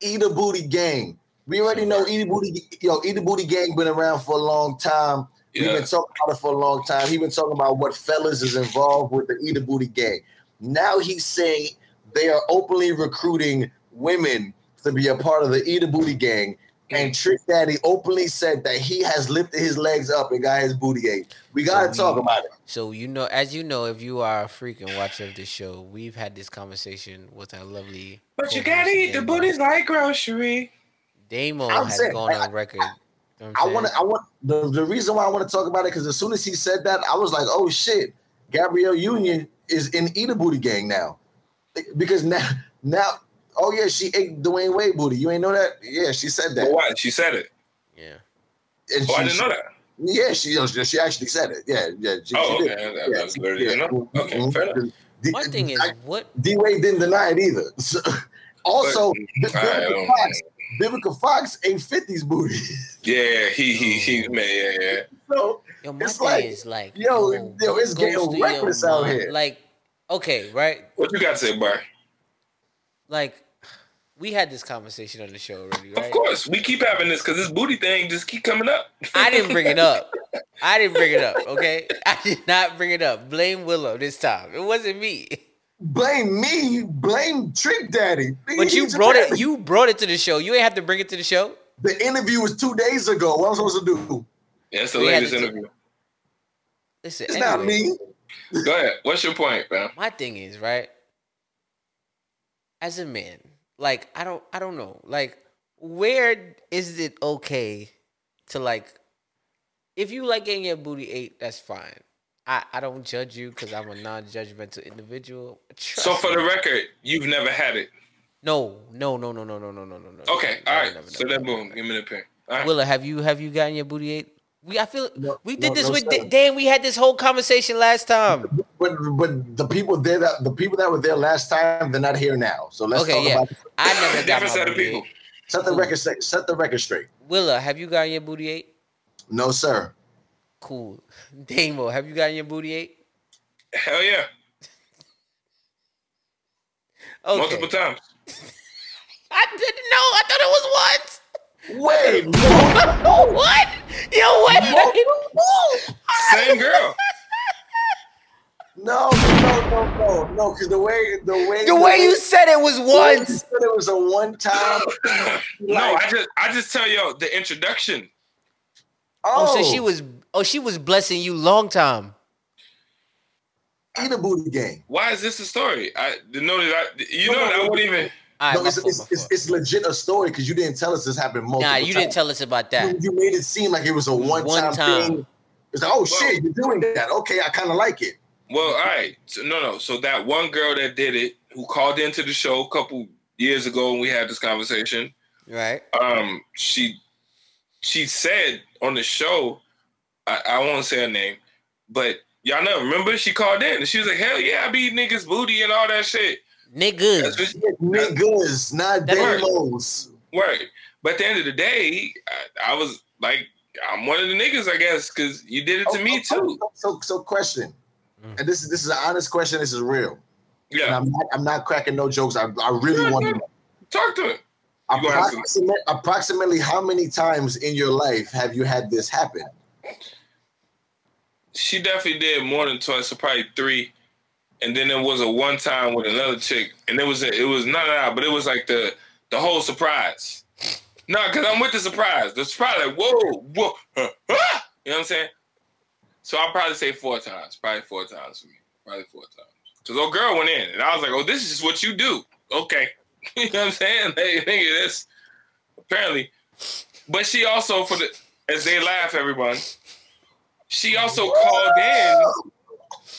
Eat a Booty Gang. We already know Eat a Booty, yo, Eat a Booty Gang been around for a long time. We've been talking about it for a long time. He been talking about what fellas is involved with the Eat a Booty Gang. Now he's saying they are openly recruiting women to be a part of the Eat a Booty Gang. And mm. Trick Daddy openly said that he has lifted his legs up and got his booty ate. We gotta
So
talk
we-
about it.
So you know, as you know, if you are a freaking watcher of this show, we've had this conversation with our lovely.
But you
co-host,
gotta eat the
Damo.
booties like grocery.
Damo
I'm
has
saying,
gone
I-
on record. you know what
I
I'm
want to. I want the, the reason why I want to talk about it because as soon as he said that, I was like, "Oh shit!" Gabrielle Union is in Eat a Booty Gang now, because now, now, oh yeah, she ate Dwyane Wade booty. You ain't know that? Yeah, she said that.
But why? She said it.
Yeah.
And
Oh, I
she-
didn't know that.
Yeah, she she actually said it. Yeah, yeah. She,
Oh,
she
okay.
did.
That-
Yeah,
That's
she-
literally
yeah.
enough. Okay,
Mhm.
fair enough.
D-
My thing is,
I-
what?
D Wade didn't deny it either. So, also,
But, I
Vivica Fox, Vivica Fox ate 50s booty.
Yeah, he he he man, yeah, yeah.
so
Yo, my
It's
thing
like,
is like,
yo,
yo,
yo, it's getting
goes through your
reckless out here.
Like, okay, right?
What you got to say, boy?
Like, we had this conversation on the show already,
Of course, we keep having this because this booty thing just keep coming up.
I didn't bring it up. I didn't bring it up. Okay, I did not bring it up. Blame Willow this time. It wasn't me.
blame me, blame Trick Daddy.
But you brought
a-
it. You brought it to the show. You ain't have to bring it to the show.
The interview was two days ago. What am I supposed to do?
That's the
We
latest
to do-
interview.
Listen,
It's not me.
Go ahead. What's your point, fam?
My thing is right. As a man, like I don't, I don't know, like where is it okay to like, if you like getting your booty ate, that's fine. I, I don't judge you because I'm a non-judgmental individual.
So for
me.
the record, you've never had it.
no, no, no, no, no, no, no, no, no, no.
Okay,
no,
all right.
never,
So
never,
then,
never,
boom, give me the pen. All right.
Willa, have you have you gotten your booty ate? We I feel
No,
we did
no,
this
no,
with
sir.
Dan. We had this whole conversation last time.
But but the people there that the people that were there last time, they're not here now. So let's
Okay,
talk
yeah.
about
I never got
Different
my
set of people.
set the record straight. Set the record straight.
Willa, have you gotten your booty eight?
No, sir.
Cool. Damo, have you gotten your booty ate?
Hell yeah,
Okay.
multiple times.
I didn't know. I thought it was once.
Wait, no,
what? Yo, wait.
Same girl.
no, no, no, no, no. Because the way the way
The way you said it was
the way you
once.
said it was a one time.
no, I just I just tell y'all the introduction.
Oh. oh, so she was. Oh, she was blessing you long time.
eat a booty game.
Why is this a story? I the know that I, you know I wouldn't even.
All right,
No, it's,
fault,
it's, it's, it's legit a story because you didn't tell us this happened multiple
Nah, you didn't tell us about that.
You, you made it seem like it was a one
One
time
time.
thing. It's like, oh shit, you're doing that. Okay, I kind of like it.
Well, all right. So, no, no. So that one girl that did it, who called into the show a couple years ago, when we had this conversation,
Right.
um, she she said on the show, I, I won't say her name, but y'all know. Remember, she called in and she was like, "Hell yeah, I be niggas booty and all that shit." That's
Niggas.
what
Niggas, not
That's right.
demos.
word. But at the end of the day, I, I was like, I'm one of the niggas, I guess, because you did it to me too.
So, so, so question,
Mm.
and this is this is an honest question. This is real. And
Yeah,
I'm not, I'm not cracking no jokes. I, I really want to
talk to him. You gonna have to-
Approximate, approximately how many times in your life have you had this happen?
She definitely did more than twice, so probably three. And then there was a one time with another chick, and it was a, it was not that, but it was like the the whole surprise. No, because I'm with the surprise. The surprise, like whoa, whoa, huh, ah! you know what I'm saying? So I'll probably say four times, probably four times for me, probably four times. Because old girl went in, and I was like, oh, this is just what you do. Okay, you know what I'm saying? Hey, nigga, this apparently. But she also for the as they laugh, everyone. She also called in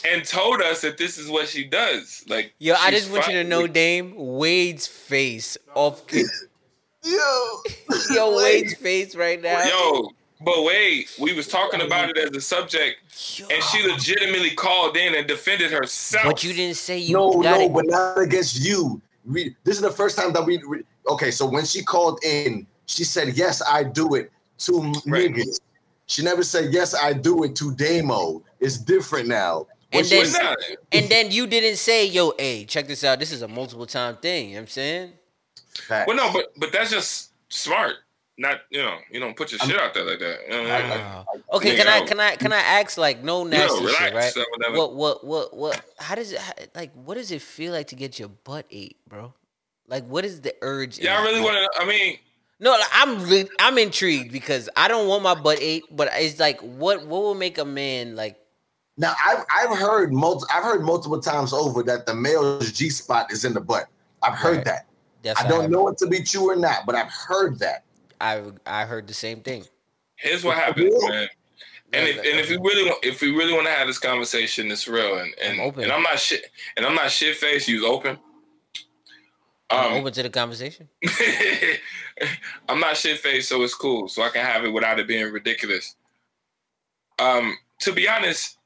and told us that this is what she does. Like,
Yo, I just want you to know,
with-
Dame, Wade's face off.
Yo,
Yo, Wade's face right now.
Yo, but wait, we was talking about it as a subject, and she legitimately called in and defended herself.
But you didn't say you
no,
got
no,
it.
but not against you. We, this is the first time that we, we. Okay, so when she called in, she said, "Yes, I do it to
Right.
niggas." She never said, "Yes, I do it to Damo." It's different now.
And then and then you didn't say, yo, hey, check this out. This is a multiple time thing. You know what I'm saying?
Facts.
Well, no, but but that's just smart. Not you know you don't put your shit out there like that. You know what I mean?
Wow. Okay, can I can I can I ask like no nasty
relax,
shit, right?
whatever.
What what what what? How does it how, like? What does it feel like to get your butt ate, bro? Like, what is the urge? in
Yeah, I really want to. I mean,
No, like, I'm re- I'm intrigued because I don't want my butt ate, but it's like, what what will make a man like?
Now I've I've heard multi, I've heard multiple times over that the male's G spot is in the butt. I've heard
Right.
that.
That's
I don't know it to be true or not, but I've heard that.
I I heard the same thing.
here's what happens,
real.
man. And if and if we really want, if we really want to have this conversation, it's real. And and,
I'm open.
and I'm not shit. And I'm not shit faced. You open.
I'm
Um,
open to the conversation.
I'm not shit faced, so it's cool. So I can have it without it being ridiculous. Um, to be honest,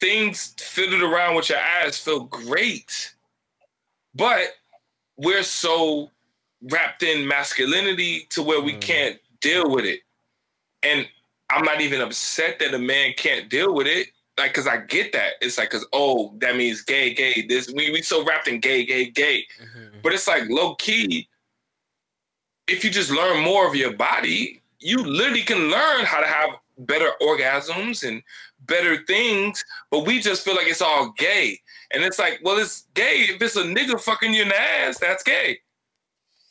things fiddled around with your ass feel great, but we're so wrapped in masculinity to where we
Mm.
can't deal with it. And I'm not even upset that a man can't deal with it. Like, cause I get that. It's like, cause oh, that means gay, gay. This we we so wrapped in gay, gay, gay.
Mhm.
But it's like low key. If you just learn more of your body, you literally can learn how to have better orgasms and better things. But we just feel like it's all gay. And it's like, well, it's gay. If it's a nigga fucking you in the ass, that's gay.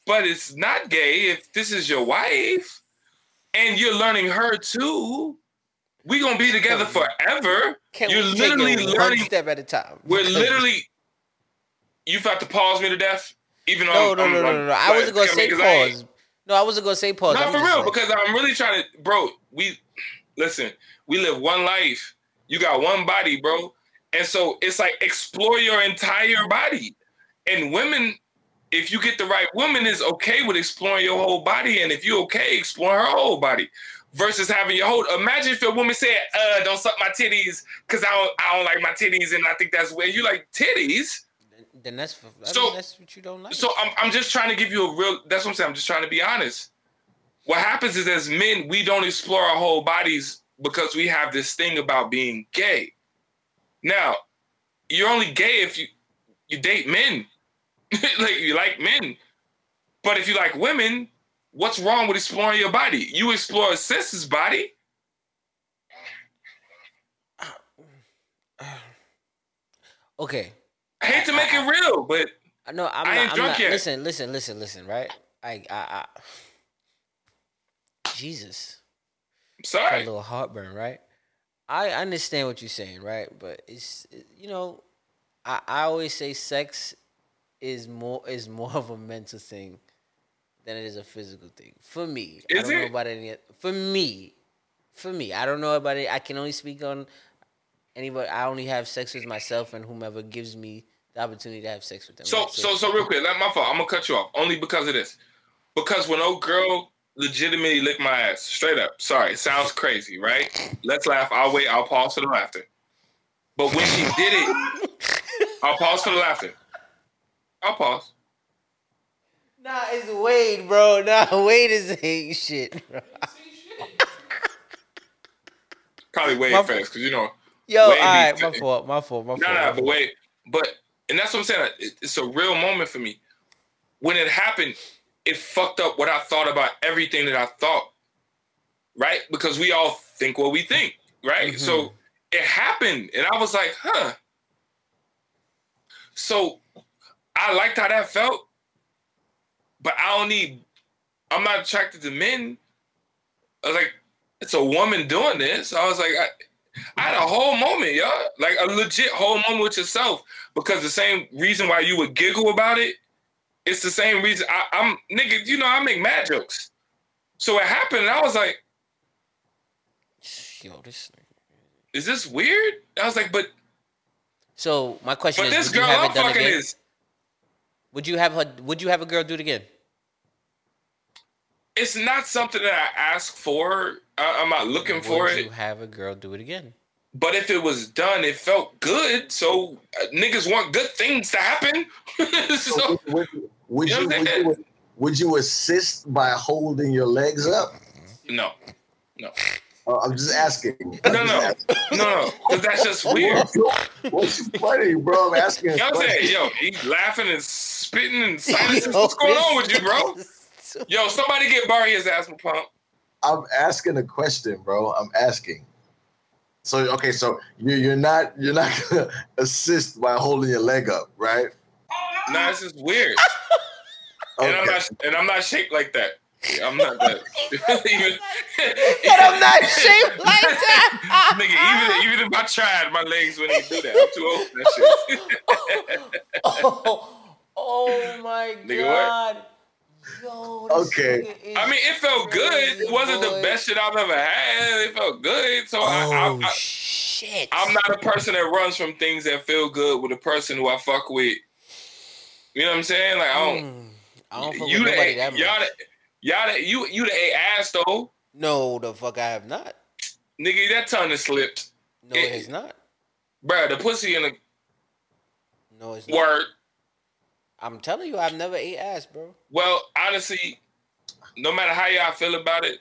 But it's not gay if this is your wife and you're learning her too. We're gonna be together forever.
Can
You're literally learning-
step at a time?
We're literally. You've got to pause me to death, even though
No,
I'm,
no,
I'm-
no, no,
I'm-
no, no. I wasn't gonna say
I
pause. No, I wasn't gonna say pause.
Not for real,
like-
because I'm really trying to, bro. We listen. We live one life. You got one body, bro, and so it's like explore your entire body. And women, if you get the right woman, is okay with exploring your whole body, and if you're okay, explore her whole body. Versus having your whole. Imagine if a woman said, "Uh, don't suck my titties," because I don't, I don't like my titties, and I think that's weird. You like titties?
then that's I
So-
mean, that's what you don't like.
So I'm, I'm just trying to give you a real. That's what I'm saying. I'm just trying to be honest. What happens is, as men, we don't explore our whole bodies because we have this thing about being gay. Now, you're only gay if you you date men, like you like men. But if you like women, what's wrong with exploring your body? You explore a sister's body.
okay,
I hate to make it real, but
I know I'm
I
not.
ain't
I'm
drunk
not
yet.
listen, listen, listen, listen. Right? I, I, I Jesus,
I'm
got a little heartburn, right? I understand what you're saying, right? But it's you know, I, I always say sex is more is more of a mental thing than it is a physical thing for me. I don't know
it?
about any. For me, for me, I don't know about it. I can only speak on anybody. I only have sex with myself and whomever gives me the opportunity to have sex with them.
So,
right?
so, so, real quick, my fault. I'm gonna cut you off only because of this. Because when old girl legitimately licked my ass, straight up. Sorry, it sounds crazy, right? Let's laugh. I'll wait. I'll pause for the laughter. But when she did it, I'll pause for the laughter. I'll pause.
Nah, it's Wade, bro. Nah, Wade is ain't shit, bro.
Probably way
My-
fast because you know.
Yo, all
Wade
right, my fault, my fault, my fault.
no,
my
but wait, but and that's what I'm saying. It's a real moment for me. When it happened, it fucked up what I thought about everything that I thought. Right? Because we all think what we think, right?
Mhm.
So it happened, and I was like, huh. So I liked how that felt, but I don't need. I'm not attracted to men. I was like, it's a woman doing this. I was like, I, I had a whole moment, y'all. Like a legit whole moment with yourself. Because the same reason why you would giggle about it, it's the same reason I, I'm nigga, you know, I make mad jokes. So it happened, and I was like,
Yo, this.
is this weird? I was like, but
So my question
but
is,
this
would you
girl
have
I'm
it done
fucking
again?
is
Would you have her? Would you have a girl do it again?
it's not something that I ask for. I, I'm not looking for
would
it.
you have a girl do it again?
But if it was done, it felt good. So uh, niggas want good things to happen. so
would, would,
You
you,
know what I'm
would, you, would you assist by holding your legs up?
no, no.
Uh, I'm just asking. I'm
No,
just
no,
asking.
no, no, because that's just weird.
What's funny, bro? I'm asking. a
You know what I'm saying? Yo, he laughing and spitting and silences. What's going on with you, bro? Yo, somebody get Barry his asthma pump.
I'm asking a question, bro. I'm asking. So okay, so you're you're not you're not gonna assist by holding your leg up, right?
Nah, it's just weird. And I'm not and I'm not shaped like that. I'm not that. even,
And I'm not shaped like that.
Nigga, even even if I tried, my legs wouldn't do that. I'm too old for that shit.
oh, oh, oh my
Nigga, what?
god. Yo,
Okay.
I mean, it felt good. It wasn't the best shit I've ever had. It felt good. So
Oh
I, I, oh, I,
shit.
I'm not a person that runs from things that feel good with a person who I fuck with. You know what I'm saying? Like I don't.
Mm, I don't fuck
you
with
the
nobody that
y'all
much.
the, y'all the, you you the ate ass though,
No, the fuck I have not.
nigga. That tongue is slipped,
No, it has not.
Bruh, The pussy in the
No, it's not.
word.
I'm telling you, I've never ate ass, bro.
Well, honestly, no matter how y'all feel about it,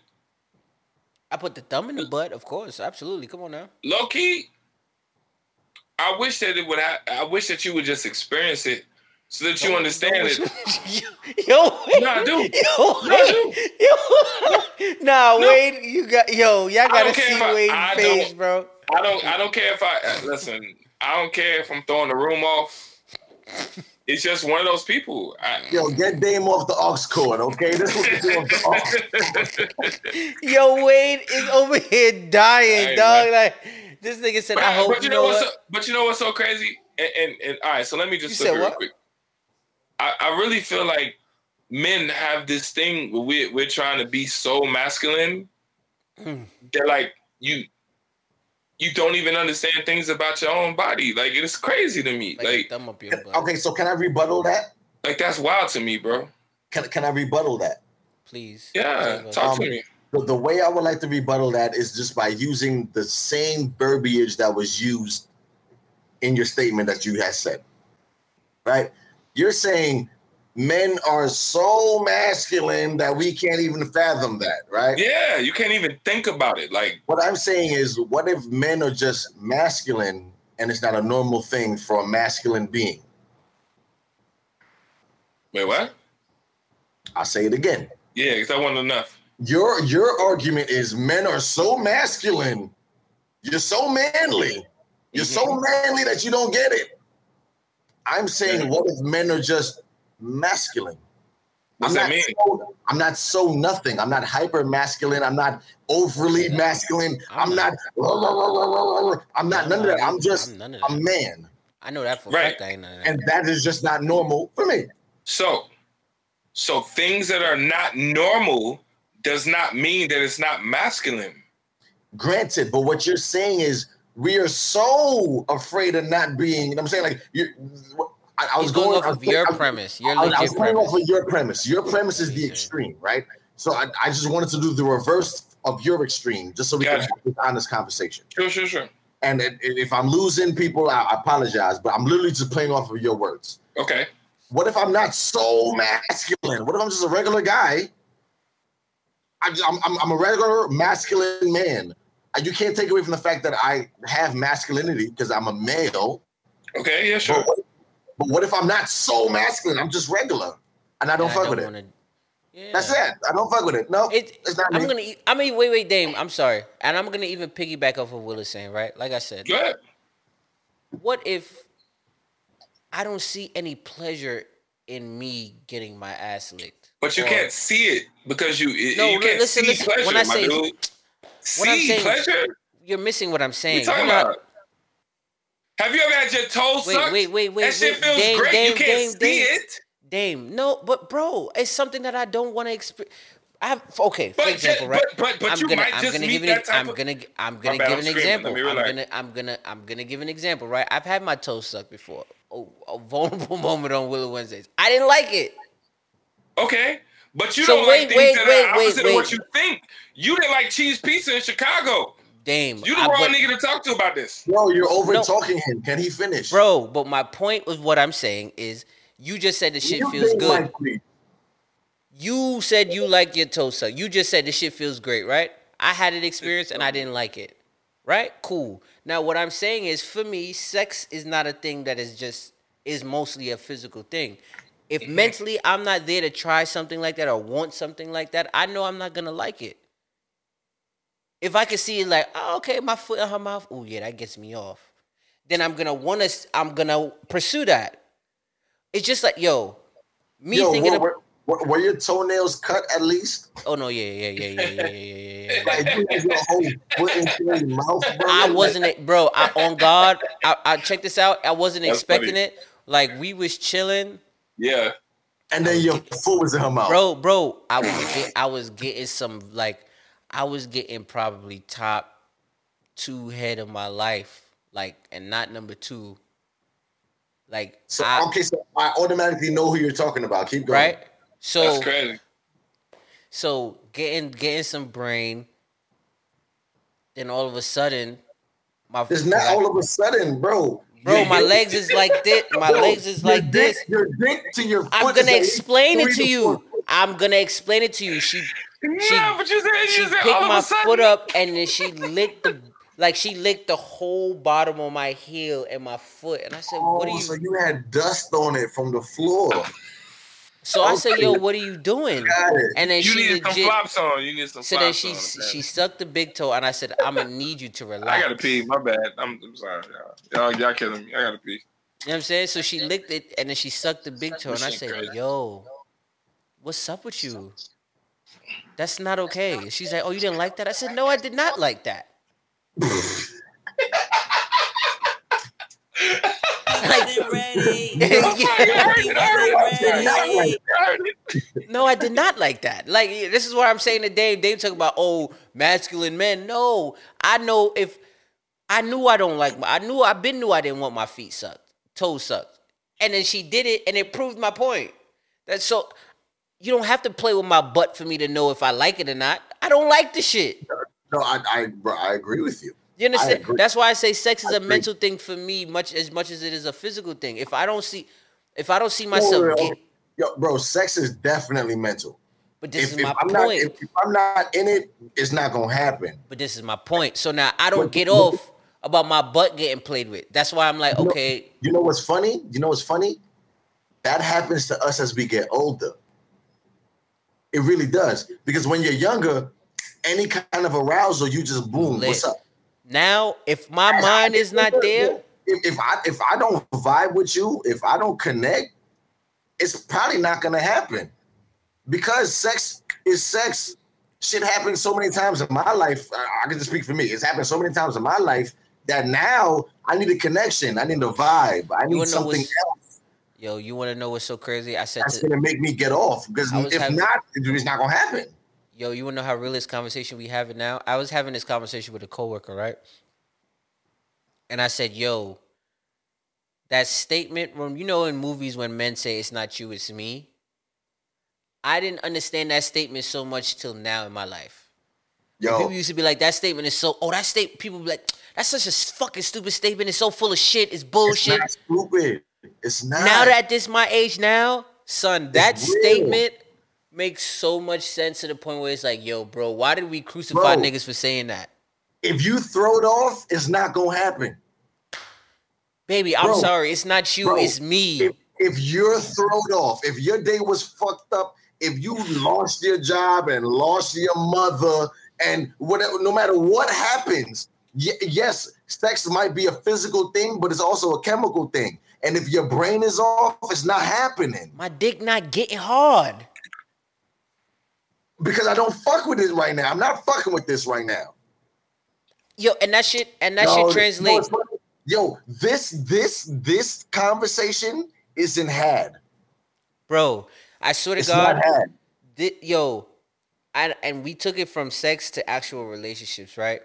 I put the thumb in the butt, of course. Absolutely. Come on now.
low key, I wish that it would. Ha- I wish that you would just experience it so that you
Don't-
understand
don't-
it.
Yo, wait.
No, I do.
Yo,
No, I
wait. Yo. nah,
No.
Wade, you got yo, y'all
I
gotta see
if I-
Wade's
I
face,
don't-
bro.
I don't. I don't care if I uh, listen. I don't care if I'm throwing the room off. It's just one of those people. I,
Yo, get Dame off the aux cord, okay? This is what you do off the aux.
Yo, Wade is over here dying,
Hey,
dog.
man.
Like this nigga said,
but,
I hope
but
you know
what's
what.
so, but you know what's so crazy? And, and, and all right, so let me just
You
flip
said
it real
what?
quick. I, I really feel like men have this thing where we're, we're trying to be so masculine.
Hmm.
They're like you. You don't even understand things about your own body. Like it's crazy to me.
Like,
Like,
thumb up your butt.
okay, so can I rebuttal that?
like that's wild to me, bro.
Can can I rebuttal that?
Please.
Yeah,
Save
talk
Um,
to me.
The, the way I would like to rebuttal that is just by using the same verbiage that was used in your statement that you had said. Right? You're saying men are so masculine that we can't even fathom that, right?
Yeah, you can't even think about it. Like,
What I'm saying is, what if men are just masculine and it's not a normal thing for a masculine being?
wait, what?
I'll say it again.
Yeah, because that wasn't enough.
Your your argument is men are so masculine. You're so manly. You're so mm-hmm. manly that you don't get it. I'm saying, what if men are just masculine?
What's
I'm
that
not
mean?
So, I'm not so nothing. I'm not hyper masculine. I'm not overly masculine. I'm,
I'm
not. I'm not none of that. I'm just
I'm none
a man,
I know that for a
Right.
fact. I ain't none of that.
and that is just not normal for me.
So, so things that are not normal does not mean that it's not masculine.
Granted, but what you're saying is we are so afraid of not being. You know what I'm saying like you. I, I was
going,
going
off
I
of your
I
premise. Your
I was, I was going
premise.
off of your premise. Your premise is the extreme, right? So I, I just wanted to do the reverse of your extreme, just so we can
Gotcha.
have this honest conversation.
Sure, sure, sure.
And it- it- if I'm losing people, I, I apologize, but I'm literally just playing off of your words.
Okay.
What if I'm not so masculine? What if I'm just a regular guy? I I'm, I'm, I'm a regular masculine man. And You can't take away from the fact that I have masculinity because I'm a male.
Okay. Yeah.
But
Sure.
what, but what if I'm not so masculine? I'm just regular, and I don't
And
fuck with it.
wanna- Yeah.
That's it. I don't fuck with it. No,
It,
it's not
I'm
me.
gonna. e- I mean, wait, wait, Dame. I'm sorry, and I'm gonna even piggyback off of what Willis saying. Right, like I said,
Go ahead.
what if I don't see any pleasure in me getting my ass licked?
But you
Or-
can't see it because you you
No,
can't
listen,
see
listen.
pleasure,
When I say-
dude.
What I'm saying-
pleasure?
You're missing what I'm
What
saying.
you talking about? Have you ever had your toes
Wait,
sucked?
wait, wait, wait,
That shit
wait.
feels
Dame,
great.
Dame,
you can't
Dame,
see
Dame.
it.
Dame, no, but bro, it's something that I don't want to experience. I have okay, for
But
example, right?
but- but- but
I'm
you
gonna,
might
I'm
just
gonna
meet
give an,
that
ex-
type
I'm
of-
gonna, I'm gonna
bad,
give
I'm
an example. I'm gonna, I'm gonna, I'm gonna give an example, right? I've had my toes sucked before. Oh, a vulnerable moment on Willow Wednesdays. I didn't like it.
Okay. But you
So
don't
wait,
like things
wait,
that
wait,
are opposite
wait.
of what you think. You didn't like cheese pizza in Chicago.
Dame,
You the
I-
wrong
but-
nigga to talk to about this.
Bro, you're over
No.
talking him. Can he finish?
bro. But my point with what I'm saying is, you just said the shit
You
feels good.
like.
You said you like your toes sucked. You just said the shit feels great, right? I had an experience and I didn't like it. Right? Cool. Now what I'm saying is for me, sex is not a thing that is just is mostly a physical thing. If mm-hmm. mentally I'm not there to try something like that or want something like that, I know I'm not gonna like it. If I can see it like, oh, okay, my foot in her mouth, oh yeah, that gets me off. Then I'm gonna wanna I'm gonna pursue that. It's just like, yo, me
yo,
thinking
were, were, were, your toenails cut at least?
Oh no, yeah, yeah, yeah, yeah, yeah, yeah, yeah.
your whole foot your mouth, bro.
I wasn't, bro. I on God, I, I checked this out. I wasn't
That's
expecting
funny.
it. Like we was chilling
yeah.
And then your foot was in her mouth.
bro, bro. I was, get, I was getting some like, I was getting probably top two head of my life, like, and not number two. Like,
So
I,
okay, so I automatically know who you're talking about. Keep going.
right? So,
That's crazy.
so getting getting some brain. Then all of a sudden, my
It's not all of a sudden, bro.
Bro, my legs is like this. My
Bro,
legs is like this.
Your dick to your foot.
I'm gonna explain it to you.
four-
I'm gonna explain it to you. She
yeah, but you said
she
said
picked
all of
my
sudden.
foot up and then she licked the like she licked the whole bottom of my heel and my foot. And I said, "What oh, are
Oh,
you?"
so you had dust on it from the floor.
So I said, "Yo, what are you doing?" And then
You
she
needed some flops on. You need some
So then she
on.
she sucked the big toe, and I said, "I'm gonna need you to relax."
I gotta pee. My bad. I'm, I'm sorry, y'all. Y'all, y'all killing me. I gotta pee.
You know what I'm saying? So she licked it, and then she sucked the big toe, and I said, "Yo, what's up with you? That's not okay." She's like, "Oh, you didn't like that?" I said, "No, I did not like that."
Wasn't ready.
No, I did not like that. Like this is what I'm saying to Dave. Dave talk about oh masculine men. No, I know if I knew I don't like. My, I knew I been knew I didn't want my feet sucked, toes sucked, and then she did it, and it proved my point. That's so. You don't have to play with my butt for me to know if I like it or not. I don't like the shit.
No, I, I, bro, I agree with you.
You understand? That's why I say sex is
I
a
agree.
mental thing for me, much as much as it is a physical thing. If I don't see, if I don't see myself,
Yo,
get,
yo, bro, sex is definitely mental.
but this
If,
is
if
my
I'm
point.
not, if, if I'm not in it, it's not gonna happen.
But this is my point. So now I don't get off about my butt getting played with. That's why I'm like,
You know-
okay,
You know what's funny? You know what's funny? That happens to us as we get older. It really does. Because when you're younger, any kind of arousal, you just boom,
Lit.
what's up?
Now if my mind is not there,
If, if I if I don't vibe with you, if I don't connect, it's probably not gonna happen. Because sex is sex. Shit happens so many times in my life. I, I can just speak for me. It's happened so many times in my life that now I need a connection. I need a vibe. I need something else
yo, you want to know what's so crazy? I said
that's
to
gonna make me get off. Because if
having-
not, it's not gonna happen.
Yo, you want to know how real this conversation we having now? I was having this conversation with a coworker, right? And I said, yo, that statement when you know in movies when men say it's not you, it's me. I didn't understand that statement so much till now in my life.
Yo,
People used to be like, that statement is so. Oh, that state People be like, that's such a fucking stupid statement. It's so full of shit. It's
it's
bullshit.
not stupid. It's not.
Now that this my age now, son, that statement makes so much sense to the point where it's like, yo, bro, why did we crucify
Bro.
niggas for saying that?
if you throw it off, it's not gonna happen.
Baby, I'm sorry. It's not you.
Bro,
it's me.
If, if you're thrown off, if your day was fucked up, if you lost your job and lost your mother, and whatever, no matter what happens, y- yes, sex might be a physical thing, but it's also a chemical thing. And if your brain is off, it's not happening
my dick not getting hard.
Because I don't fuck with it right now. I'm not fucking with this right now.
Yo, and that shit, and that
Yo,
shit
you know
translate.
Yo, this this this conversation isn't had.
Bro, I swear to
It's
God,
not had.
thi- yo, I, and we took it from sex to actual relationships, right?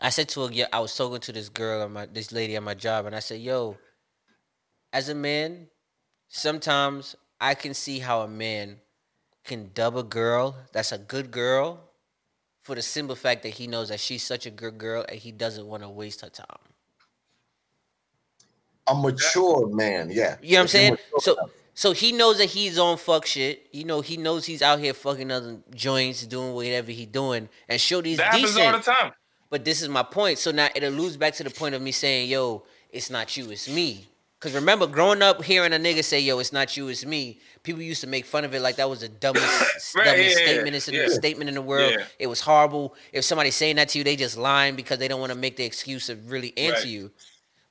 I said to a, I was talking to this girl, my, this lady at my job, and I said, yo, as a man, sometimes I can see how a man can dub a girl that's a good girl for the simple fact that he knows that she's such a good girl and he doesn't want to waste her time.
A mature man, yeah.
You know what I'm saying? So. So he knows that he's on fuck shit. You know, he knows he's out here fucking other joints, doing whatever he doing, and Shorty's
That happens
decent.
all the time.
But this is my point. So now it alludes back to the point of me saying, yo, it's not you, it's me. Cause remember, growing up hearing a nigga say, yo, it's not you, it's me, people used to make fun of it like that was the dumbest,
Right,
dumbest
yeah, yeah,
statement, it's
yeah.
statement in the world.
Yeah.
It was horrible. If somebody's saying that to you, they just lying because they don't want to make the excuse of really answer
Right.
you.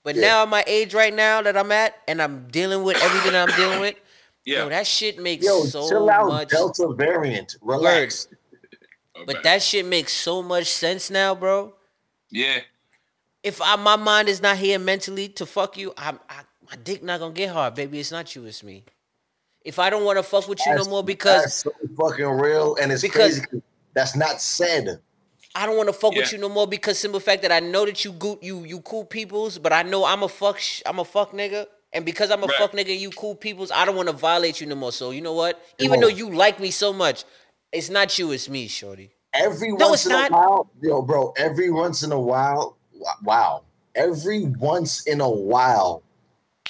But
Yeah.
now at my age right now that I'm at and I'm dealing with everything that I'm dealing with,
Yeah.
yo, that shit makes
Yo,
so
chill out,
much
Delta variant. Relax.
but that shit makes so much sense now, bro.
yeah.
if I, my mind is not here mentally to fuck you, I'm, I, my dick not gonna get hard, baby. It's not you, it's me. If I don't want to fuck with you no more because
that's so fucking real, and it's
Because-
crazy. 'cause That's not said.
I don't want to fuck with you no more because simple fact that I know that you good, you you cool peoples, but I know I'm a fuck, sh- I'm a fuck nigga, and because I'm a
Right.
fuck nigga, you cool peoples, I don't want to violate you no more. So you know what? Even
Yo.
though you like me so much, it's not you, it's me, shorty.
Every
No,
once
it's
in
not.
a while, yo, bro. Every once in a while, wow. Every once in a while,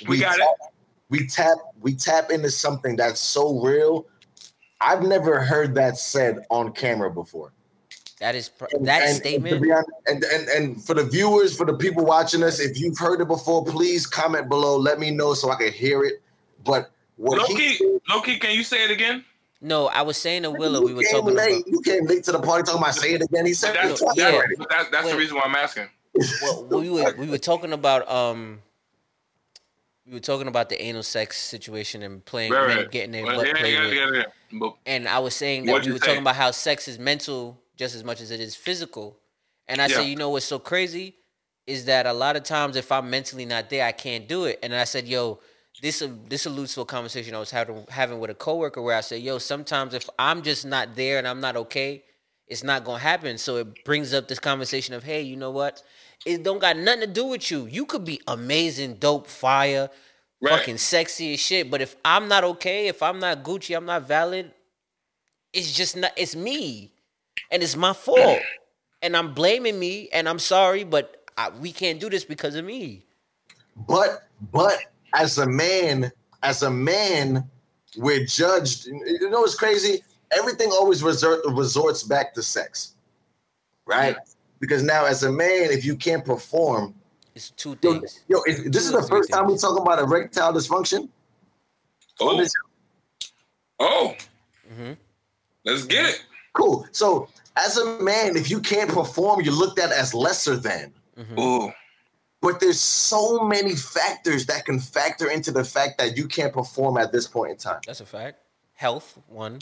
We got it.
tap, We tap, we tap into something that's so real. I've never heard that said on camera before.
That is pr-
And-
that
and- and
statement.
to be honest- and, and and for the viewers, for the people watching us, if you've heard it before, please comment below. Let me know so I can hear it. But what
Loki,
he
key, low key, can you say it again?
no, I was saying to Willow, we were talking
late.
about.
You came late to the party talking about say it again. He said
That's,
it twice
yeah.
that, that's
Wait.
the reason why I'm asking.
well, we were we were talking about um we were talking about the anal sex situation and playing
Right, right.
getting their
Well,
butt
yeah,
played
yeah,
with.
yeah, yeah.
And I was saying that
What'd
we were
say?
talking about how sex is mental just as much as it is physical. And I said, you know what's so crazy is that a lot of times if I'm mentally not there, I can't do it. And I said, yo, this uh, this alludes to a conversation I was having having with a coworker where I said, yo, sometimes if I'm just not there and I'm not okay, it's not gonna happen. So it brings up this conversation of, hey, you know what? It don't got nothing to do with you. You could be amazing, dope, fire,
Right.
fucking sexy as shit. But if I'm not okay, if I'm not Gucci, I'm not valid, it's just not it's me. And it's my fault. And I'm blaming me and I'm sorry, but I, we can't do this because of me.
But but as a man, as a man, we're judged. You know what's crazy? Everything always resort, resorts back to sex, right? Because now, as a man, if you can't perform,
It's two
yo,
things.
yo is, this is
Two or
the
three
first time we
things.
talk about erectile dysfunction. on
oh,
this-
oh,
Mhm.
let's get it.
Cool. So, as a man, if you can't perform, you're looked at as lesser than.
Mhm.
Ooh,
But there's so many factors that can factor into the fact that you can't perform at this point in time.
That's a fact. Health, one.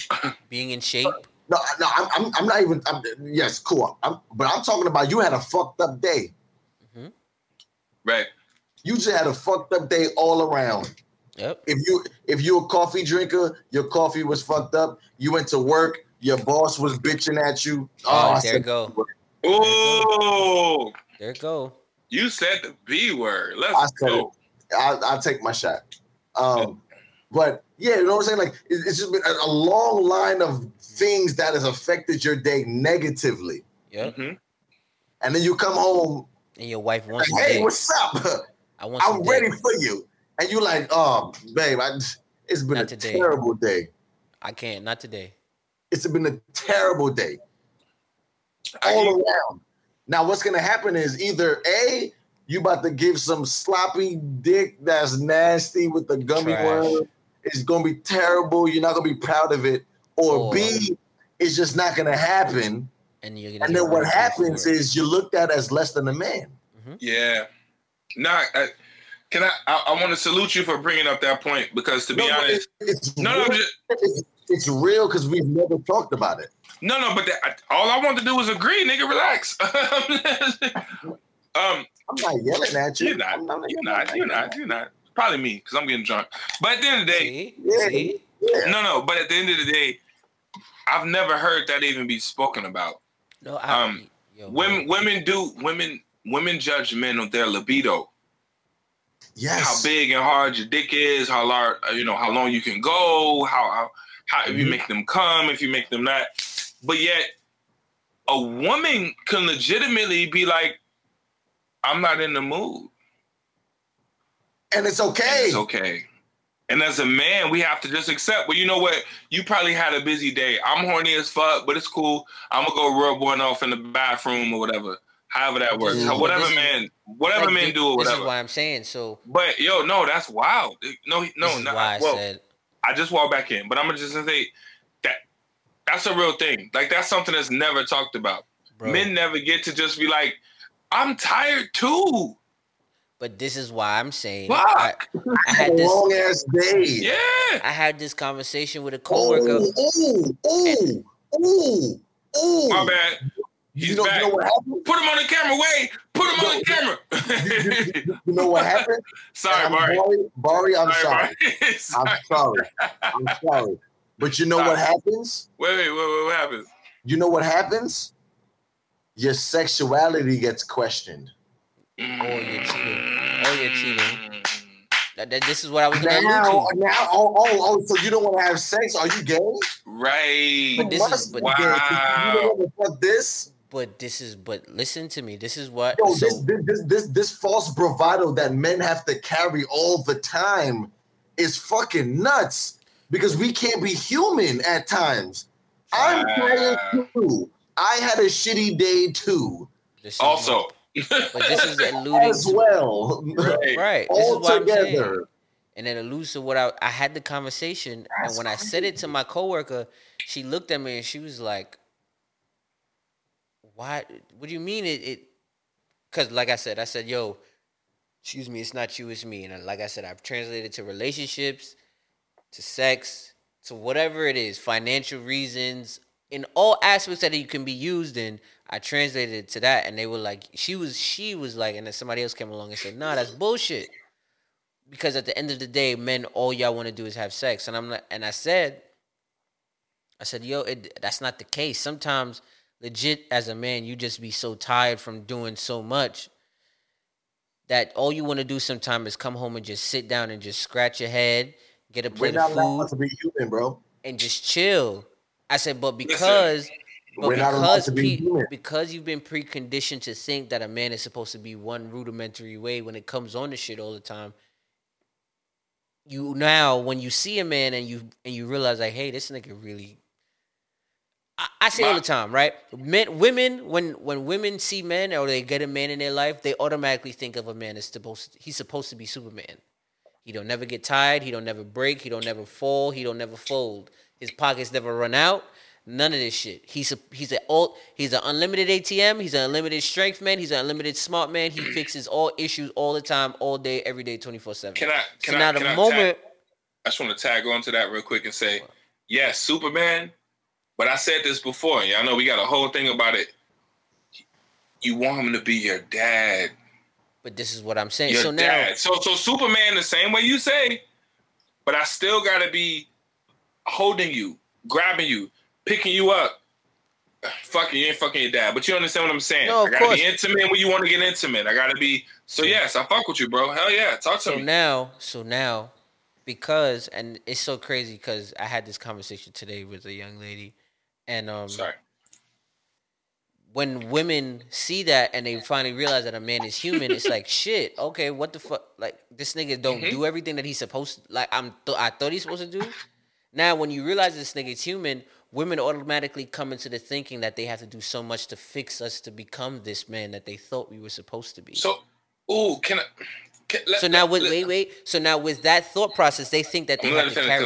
Being in shape.
No, no, I'm, I'm, I'm not even. I'm, yes, cool. I'm, but I'm talking about you had a fucked up day.
right.
You just had a fucked up day all around.
Yep.
If you if you're a coffee drinker, your coffee was fucked up. You went to work, your boss was bitching at you.
Oh,
I
there
said-
you go.
Ooh,
There you go.
you said the B word. Let's
said
go.
I'll, I'll take my shot. Um, but yeah, you know what I'm saying? Like it's just been a, a long line of things that has affected your day negatively,
Yep.
Mhm.
and then you come home.
And your wife wants some
hey,
dick.
what's up?
I want.
I'm
dick.
ready for you. And you like, oh, babe, I, it's been
Not
a
today.
terrible day.
I can't. Not today.
It's been a terrible day all
hear-
around. Now, what's gonna happen is either a you about to give some sloppy dick that's nasty with the gummy
Trash.
worm. It's gonna be terrible. You're not gonna be proud of it. Or
Or-
B, it's just not gonna happen.
And you're gonna
And then what happens
for it.
is you're looked at as less than a man.
Yeah. Nah, I, can I, I? I want to salute you for bringing up that point because to be
No, no,
honest,
it's, it's
no, no,
real,
just,
it's, it's real because we've never talked about it.
no, no. But that, all I want to do is agree, nigga. Relax. um,
I'm not yelling at you.
you're not.
I'm
You're not. You're not. You're not. Probably me because I'm getting drunk. But at the end of the day,
See?
Yeah.
See?
Yeah.
no, no. But at the end of the day, I've never heard that even be spoken about.
No, I,
Um,
yo,
Women, women do women. Women judge men on their libido.
Yes.
how big and hard your dick is, how large, you know, how long you can go, how how, how if you
Mhm.
make them come, if you make them not. But yet, a woman can legitimately be like, "I'm not in the mood."
And it's
And
okay.
It's okay. And as a man, we have to just accept. Well, you know what? You probably had a busy day. I'm horny as fuck, but it's cool. I'm gonna go rub one off in the bathroom or whatever. However that works.
is-
How- whatever
is-
man, whatever
Like,
men do or
This
whatever.
is why I'm saying. So
But yo, no, that's wild. No, no,
this is
no.
why I
well,
said
I just walked back in, but I'm gonna just say that that's a real thing. Like that's something that's never talked about.
bro.
Men never get to just be like, I'm tired too.
But this is why I'm saying I,
Fuck.
I had this
Long ass day.
Yeah.
I had this conversation with a coworker.
ooh, ooh, ooh, ooh.
My bad. He's
You know,
back.
you know what happened?
Put him on the camera. Wait. Put him on the camera.
You know what happened?
sorry,
I'm
Barry.
Barry, Barry, I'm sorry.
Barry. sorry.
I'm sorry. I'm sorry. But you know what happens?
Wait, wait, wait, wait, what happens?
You know what happens? Your sexuality gets questioned.
Oh, you're cheating. Oh, you're cheating. That, that- this is what I was gonna
Now, now, oh, oh, oh, so you don't want to have sex? Are you gay?
Right.
But this
You
is- but-
be gay.
Wow.
You don't want to fuck this?
But this is but listen to me. This is what
Yo,
so,
this, this, this, this, this false bravado that men have to carry all the time is fucking nuts because we can't be human at times. I'm
Wow.
tired too. I had a shitty day too,
this is
Also,
but this is alluding
as well.
right.
right. This is
all
what I'm saying.
together.
And then alludes to what I I had the conversation, and
That's
when I said it to my coworker, she looked at me and she was like, "Why? What do you mean it?" it Because like I said, I said, "Yo, excuse me, it's not you, it's me." And uh, like I said, I've translated to relationships, to sex, to whatever it is, financial reasons, in all aspects that it can be used in. I translated it to that, and they were like, she was, she was like, and then somebody else came along and said, "Nah, that's bullshit." because at the end of the day, men all y'all want to do is have sex, and I'm like, And I said, I said, yo, it, that's not the case. Sometimes, legit, as a man, you just be so tired from doing so much that all you want to do sometimes is come home and just sit down and just scratch your head, get a
We're
plate
not
of food,
to be human, bro.
and just chill. I said, but because. But
We're
because,
be
pe- because you've been preconditioned to think that a man is supposed to be one rudimentary way when it comes on to shit all the time, you now when you see a man and you and you realize like, hey, this nigga really. I, I say all the time, right? Men, women, when when women see men or they get a man in their life, they automatically think of a man as supposed. He's supposed to be Superman. He don't never get tired. He don't never break. He don't never fall. He don't never fold. His pockets never run out. None of this shit. He's a he's an all he's an unlimited ATM. He's an unlimited strength man. He's an unlimited smart man. He fixes all issues all the time, all day, every day, twenty four seven.
Can I? Can
So
I?
now
can
the
I
moment,
tag- I just want to tag on to that real quick and say, yes, Superman. But I said this before. Y'all know we got a whole thing about it. You want him to be your dad.
but this is what I'm saying.
Your
so now,
dad. So so Superman the same way you say, but I still gotta be holding you, grabbing you, picking you up. Fucking you ain't fucking your dad, but you understand what I'm saying.
No, of
I gotta
course.
be intimate when you want to get intimate. I gotta be so yes, I fuck with you, bro. Hell yeah, talk to
so
me.
now, so now, because and it's so crazy because I had this conversation today with a young lady, and um,
Sorry.
when women see that and they finally realize that a man is human, it's like shit. Okay, what the fuck? Like this nigga don't
Mhm.
do everything that he's supposed. To, like I'm, th- I thought he's supposed to do. Now, when you realize this nigga's human, women automatically come into the thinking that they have to do so much to fix us to become this man that they thought we were supposed to be.
So, ooh, can I? Can, let,
So now, with
let-
wait, wait. So now, with that thought process, they think that they
I'm
have
gonna
carry.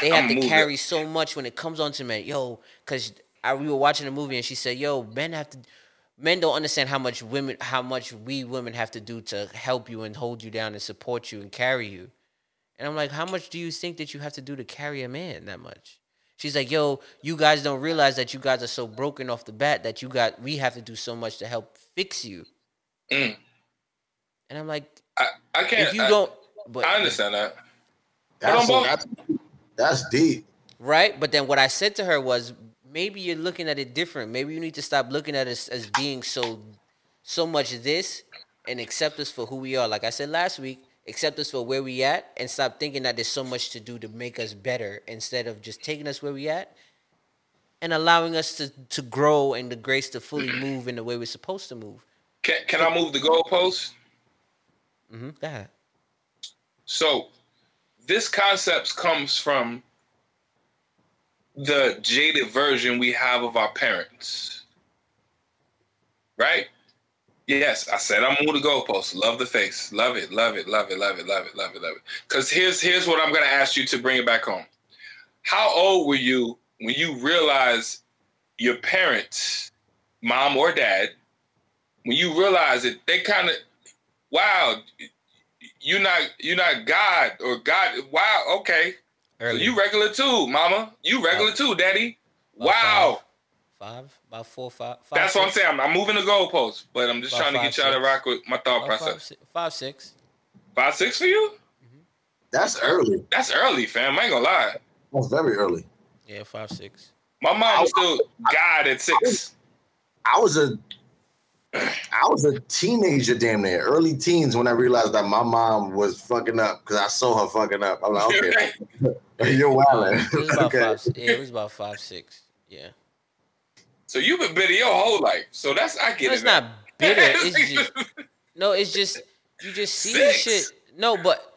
they have
I'm
to
moving.
carry so much when it comes on to men. Yo, because I we were watching a movie and she said, "Yo, men have to." Men don't understand how much women, how much we women have to do to help you and hold you down and support you and carry you. And I'm like, how much do you think that you have to do to carry a man that much? She's like, yo, you guys don't realize that you guys are so broken off the bat that you got we have to do so much to help fix you.
Mm.
And I'm like,
I, I can't.
if you
I,
don't, but
I understand that.
That's,
on both-
that's, that's deep.
right? But then what I said to her was, maybe you're looking at it different. Maybe you need to stop looking at us as being so, so much this, and accept us for who we are. Like I said last week, accept us for where we at, and stop thinking that there's so much to do to make us better, instead of just taking us where we at, and allowing us to to grow and the grace to fully move in the way we're supposed to move.
Can Can I move the goalpost?
Mm-hmm. Go ahead.
So, this concept comes from the jaded version we have of our parents. Right? Yes, I said I'm on the goalpost. Love the face. Love it, love it, love it, love it, love it, love it, love it. Because here's here's what I'm gonna ask you to bring it back home. How old were you when you realized your parents, mom or dad, when you realized that they kind of, wow, you're not you're not God or God. Wow, okay, so you regular too, mama. You regular too, daddy. Wow.
Five, about four, five. five
That's what I'm saying. I'm, I'm moving the goalposts, but I'm just
About
trying to get
five,
y'all to rock with my thought
About
process.
five, six, five, six.
Five six for you?
That's early.
That's early, fam. I ain't gonna lie.
That's very early.
Yeah, five, six.
My mom was still God at six.
I was a I was a teenager damn near, early teens when I realized that my mom was fucking up because I saw her fucking up. I'm like, okay, you're wilding.
it was about
okay.
five. Yeah, it was about five, six. Yeah.
So you've been bitter your whole life. So that's I get
No, it's
it.
not bitter. It's just no. It's just you just see the
Six?
shit. No, but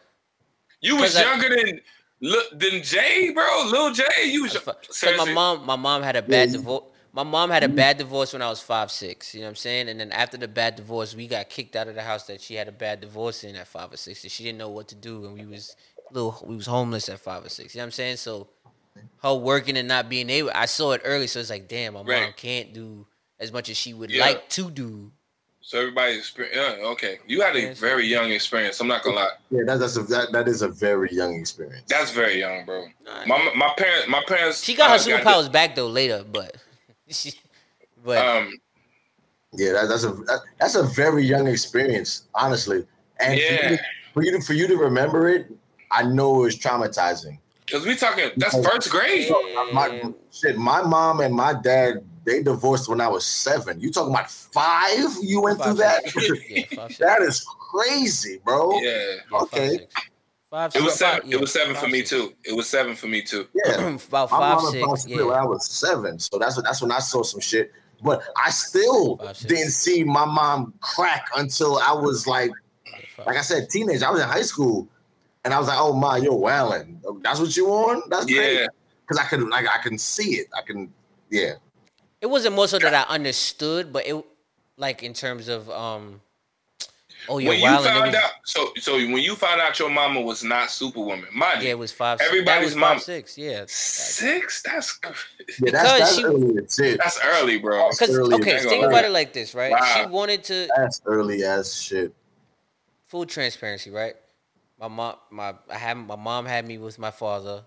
you was
'Cause I-
younger than Lil- than Jay, bro. Lil Jay. You was
because my mom, my mom had a bad divorce. My mom had a bad divorce when I was five, six. You know what I'm saying? And then after the bad divorce, we got kicked out of the house that she had a bad divorce in at five or six. And she didn't know what to do, and we was little, we was homeless at five or six. You know what I'm saying? So her working and not being able, I saw it early, so it's like, damn, my mom can't do as much as she would
Yeah.
like to do.
So everybody's experience. Yeah, okay. You had a very young experience. I'm not gonna lie.
Yeah, that, that's a that, that is a very young experience.
That's very young, bro.
Nah,
My my parents my parents.
She got her
uh,
superpowers back though later, but she, but
Um,
yeah, that, that's a that, that's a very young experience, honestly. And for, you to, for you to for you to remember it, I know it was traumatizing.
Because we talking. That's first grade.
My shit, my mom and my dad they divorced when I was seven. You talking about five? You went through that?
yeah, five,
that is crazy, bro.
Yeah,
Yeah, five,
Okay.
six. Five,
it was
six, five-
seven.
yeah,
It was seven for me too. It was seven for me too.
Yeah.
About five,
mom
six.
split when I was seven, so that's that's when I saw some shit. But I still
Five,
didn't see my mom crack until I was like, like I said, teenage. I was in high school, and I was like, "Oh my, you're wilding. That's what you on? That's great."
Yeah,
Because I can, like, I can see it. I can, yeah.
It wasn't more so that I understood, but it like in terms of um. Oh, you're
when you found out, so so when you found out your mama was not Superwoman, mind
Yeah, it was five. Everybody's
Everybody's
was
mom-
five six. Yeah.
six. That's
Yeah,
Because
that's, that's
she-
early shit.
that's early, bro.
Because
early.
okay, think about it like this, right?
Wow.
She wanted to
That's early as shit.
full transparency, right? My mom, my I had my mom had me with my father.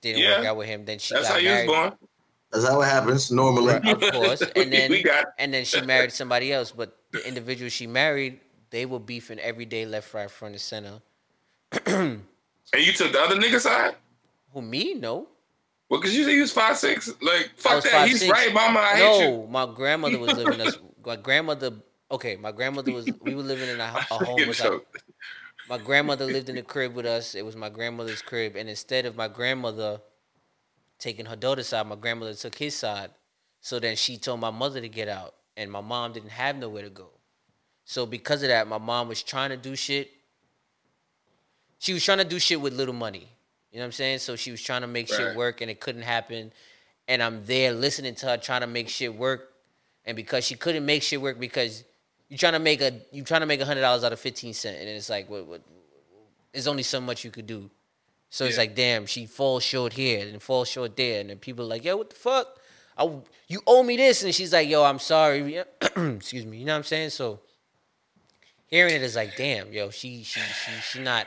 Didn't
Yeah.
work out with him. Then she
That's
got
how you was
married.
born.
That's how it happens normally.
Of course. And then
we got
and then she married somebody else. But the individual she married, they were beefing every day, left, right, front, and center.
and you took the other nigga side.
Who me? No.
Well, cause you say you was five six. Like fuck
was
that. He's
5'6".
right, mama. I hate you.
No, my grandmother was living us. My grandmother. Okay, my grandmother was. We were living in a, a home.
Fucking
With like,
joke.
My grandmother lived in the crib with us. It was my grandmother's crib, and instead of my grandmother taking her daughter's side, my grandmother took his side. So then she told my mother to get out, and my mom didn't have nowhere to go. So because of that, my mom was trying to do shit. She was trying to do shit with little money. You know what I'm saying? So she was trying to make shit work, and it couldn't happen. And I'm there listening to her trying to make shit work, and because she couldn't make shit work because you're trying to make a you trying to make a hundred dollars out of fifteen cent, and it's like what what there's only so much you could do. So it's like, damn, she falls short here and falls short there, and then people are like, yo, what the fuck? I, you owe me this, and she's like, yo, I'm sorry. Excuse me. You know what I'm saying? So hearing it is like, damn, yo, she she she she not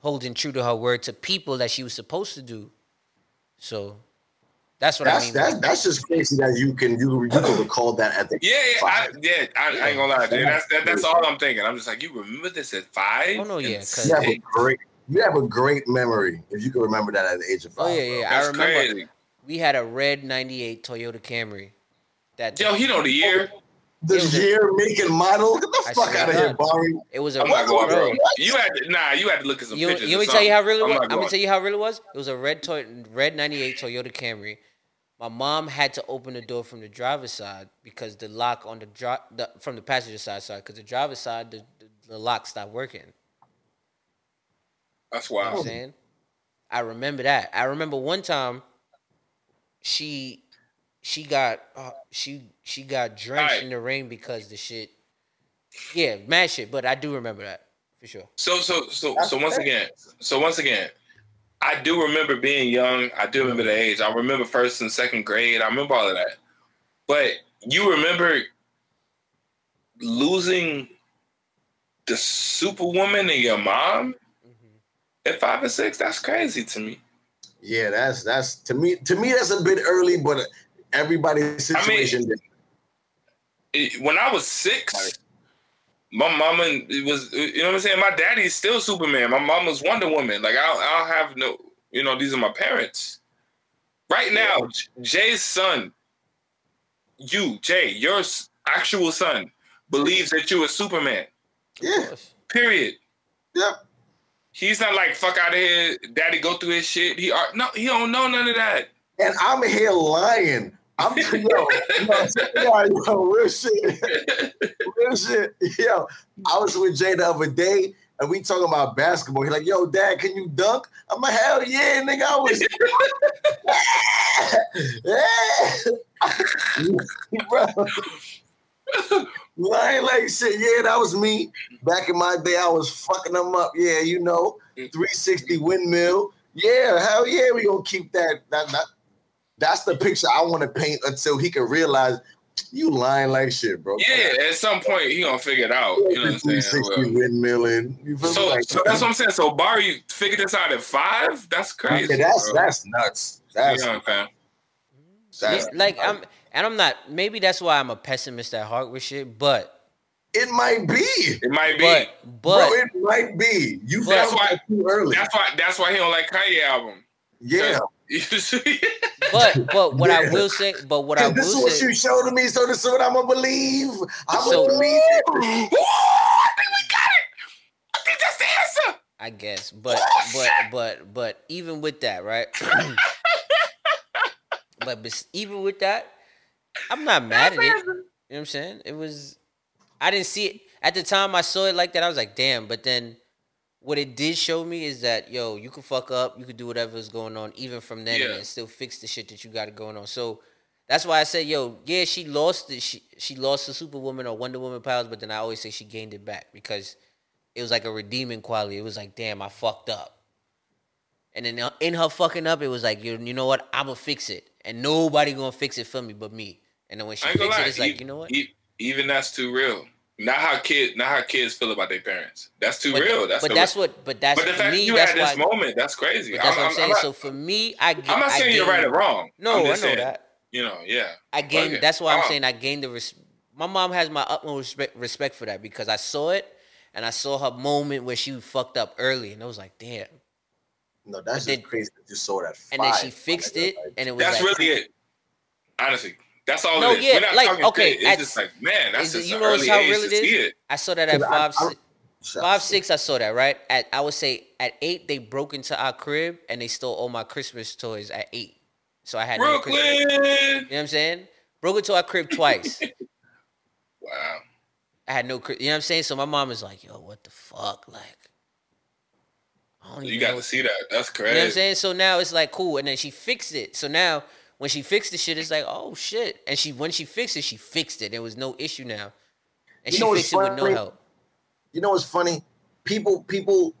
holding true to her word to people that she was supposed to do. So that's what
That's
I mean.
that's that's just crazy that you can you you can recall that at the
Yeah, yeah, I, yeah. I, I ain't gonna lie, dude. That's that, that's all I'm thinking. I'm just like, you remember this at five?
Oh, no, yeah,
And
'cause-
you have a great you have a great memory if you can remember that at the age of oh, five.
oh yeah,
bro.
yeah. I remember
crazy.
we had a red '98 Toyota Camry. That
Yo, he know the year.
The
It was a-
year, make, and model. Get the
I
fuck out of here,
God.
Barry.
it was a
I'm not going, bro.
bro.
You had to, nah. You had to look at some
You,
pictures.
you want me tell you how real it was?
I'm
I'm gonna tell you how real it was. It was a red toy, red '98 Toyota Camry. My mom had to open the door from the driver's side because the lock on the dri- the, from the passenger side side because the driver's side the, the, the lock stopped working.
That's
You know what I'm saying? I remember that. I remember one time she she got uh, she she got drenched
Alright.
in the rain because the shit. Yeah, mad shit. But I do remember that for sure.
So so so so once again, so once again, I do remember being young. I do remember the age. I remember first and second grade. I remember all of that. But you remember losing the superwoman and your mom mm-hmm. at five and six? That's crazy to me.
Yeah, that's that's to me. To me, that's a bit early, but everybody's
I mean-
situation.
It- when I was six, my mama was you know what I'm saying. My daddy's still Superman. My mama's Wonder Woman. Like I don't, I don't have no you know these are my parents. Right now, Jay's son, you Jay, your actual son believes that you are a Superman.
Of
yeah.
Period.
yep.
He's not like fuck out of here. Daddy go through his shit. He are, no, he don't know none of that.
And I'm here lying. I'm yo, yo, yo, real shit, real shit. Yo, I was with Jay the other day, and we talking about basketball. He's like, "Yo, Dad, can you dunk?" I'm like, "Hell yeah, nigga!" I was, bro. Lying like shit. Yeah, that was me. Back in my day, I was fucking them up. Yeah, you know, 360 windmill. Yeah, hell yeah, we gonna keep that. That, that that's the picture I want to paint until he can realize you lying like shit, bro.
Yeah, at some point he gonna figure it out. You know what I'm saying?
360
Well,
windmilling. You feel
So.
Like,
so that's what I'm saying. So Barry figured this out at five. That's crazy.
yeah, that's
bro.
that's nuts. That's,
you know what I'm saying?
that's
Yeah, like I'm, and I'm not. Maybe that's why I'm a pessimist at heart with shit. But,
it might be,
It might be.
but,
bro. It might be. You
But-
That's why-
too early.
that's why. That's why he don't like Kanye album.
Yeah,
You see?
but, but what I will say, but what I
because this is
will
what
say,
you showed me, so this is what I'm gonna believe. I'm
So-
gonna believe it.
Ooh, I think we got it. I think that's the answer.
I guess, but, but, but, but, even with that, right? but, bes- even with that, I'm not mad at it. You know what I'm saying? It was, I didn't see it at the time. I saw it like that. I was like, damn. But then, what it did show me is that yo, you can fuck up, you can do whatever is going on, even from then,
Yeah.
and still fix the shit that you got going on. So that's why I say, yo, yeah, she lost it. She she lost the Superwoman or Wonder Woman powers, but then I always say she gained it back because it was like a redeeming quality. It was like, damn, I fucked up. And then uh, in her fucking up, it was like, you, you know what? I'ma fix it, and nobody gonna fix it for me but me. And then when she
I
fixed it, it's like, you know what?
even that's too real. Not how kid, not how kids feel about their parents. That's too
but
real. That's
but
the-
that's what. But that's
But the fact
me.
you
that's
had this
why.
moment, that's crazy.
But that's what I'm,
I'm,
saying.
not,
so for me, I get.
I'm not
I
saying you're right or wrong.
No,
I'm
know
saying,
that.
You know, yeah.
I gained.
Okay.
That's why I'm saying I gained the. Res- my mom has my utmost respect, respect for that because I saw it and I saw her moment where she fucked up early, and I was like, damn.
No, that's just
then-
crazy that you saw that.
And then she fixed it,
like,
and it was
That's
like,
really it. Honestly, that's all
No,
it is.
yeah,
We're not
like, okay,
shit. It's
at-
just like, man, that's
is
just
you
an
know
early
how real it is? I saw that at
'Cause I-
five,
I-
si- five, six. I saw that right at. I would say at eight they broke into our crib and they stole all my Christmas toys at eight. So I had no You know what I'm saying? Broke into our crib twice.
Wow.
I had no, you know what I'm saying? So my mom is like, "Yo, what the fuck?" Like, I don't
You got
know
to see that. That's
You know what I'm saying? So now it's like cool, and then she fixed it. So now when she fixed the shit, it's like oh shit. And she when she fixed it, she fixed it. There was no issue now, and
You
she fixed it with no help.
you know what's funny? People people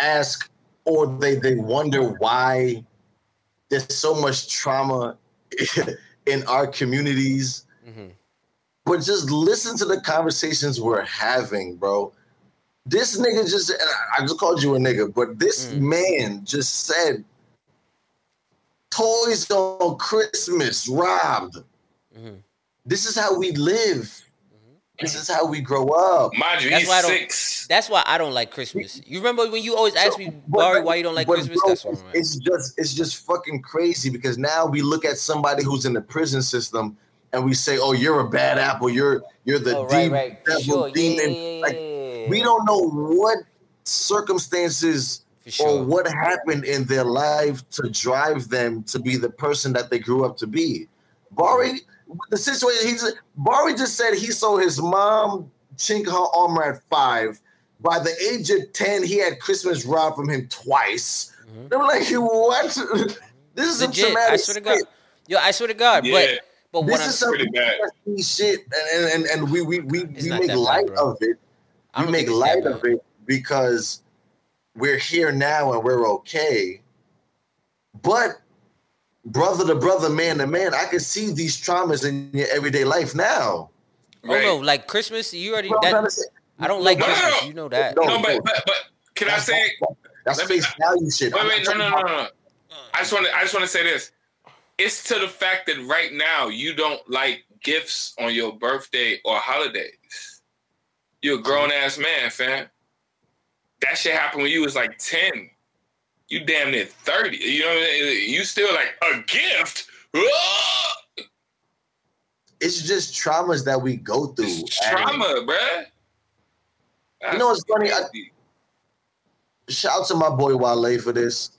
ask or they they wonder why there's so much trauma in our communities.
hmm
But just listen to the conversations we're having, bro. This nigga just I just called you a nigga, but this
Mm.
man just said toys on Christmas robbed.
hmm
This is how we live. This is how we grow up.
Mind you,
That's
he's
why I don't-
six.
That's why I don't like Christmas. You remember when you always ask me, Barry, why you don't like
but
Christmas?
bro,
That's what
it's just it's just fucking crazy because now we look at somebody who's in the prison system and we say, "Oh, you're a bad apple. You're you're the
Oh, right,
demon,
right.
devil,
Sure. Yeah,
demon."
yeah, yeah,
Like, We don't know what circumstances
For
or what happened in their life to drive them to be the person that they grew up to be. Bari, the situation he's Bari just said he saw his mom chink her armor at five, by the age of 10, he had Christmas robbed from him twice.
Mhm.
I'm like, what? this is some
Legit, I
traumatic
swear to God. Yo, I swear to God.
Yeah.
But but
This
what I'm
is some
pretty bad.
Shit, and and, and we we we,
It's
we make
that bad,
light of it.
I
We make
think it's that
light
bad.
of it because we're here now and we're okay. But brother to brother, man to man, I can see these traumas in your everyday life now.
Right.
Oh no, like Christmas, you already
You I'm
that
say?
I don't like
No, no,
Christmas.
no.
You know that.
No,
No, but, but but can I say?
That's
Let me-
face value shit.
Wait,
I'm
wait,
not
no, no, no, no. Uh. I just want to. I just want to say this. It's to the fact that right now you don't like gifts on your birthday or holidays. You're a grown mm-hmm. ass man, fam. That shit happened when you was like ten. You damn near thirty. You know, what I mean? you still like a gift.
It's just traumas that we go through.
It's trauma, bruh.
You know what's funny? I- Shout out to my boy Wale for this,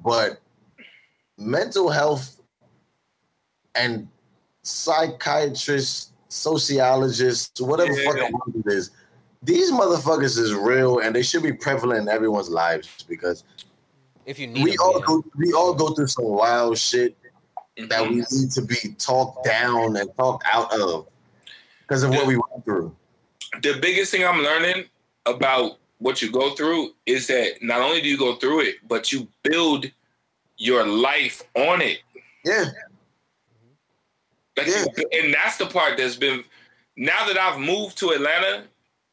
but mental health and psychiatrists, sociologists, whatever
Yeah.
fucking it is, these motherfuckers is real and they should be prevalent in everyone's lives because
If you need
we
them,
all go we all go through some wild shit that we
Mhm.
need to be talked down and talked out of because of what we went through.
the biggest thing I'm learning about what you go through is that not only do you go through it, but you build your life on it.
Yeah,
Like
Yeah.
you- and that's the part that's been now that I've moved to Atlanta,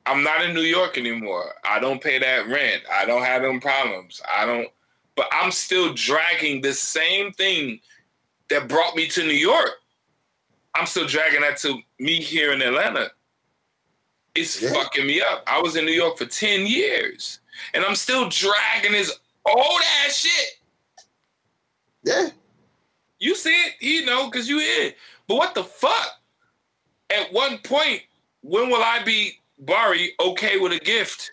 I'm not in New York anymore. I don't pay that rent. I don't have them problems. I don't but I'm still dragging the same thing that brought me to New York. I'm still dragging that to me here in Atlanta. It's
Yeah.
fucking me up. I was in New York for 10 years and I'm still dragging this old ass shit.
yeah.
You see it, you know, because you here. But what the fuck? At one point, when will I be Bari okay with a gift?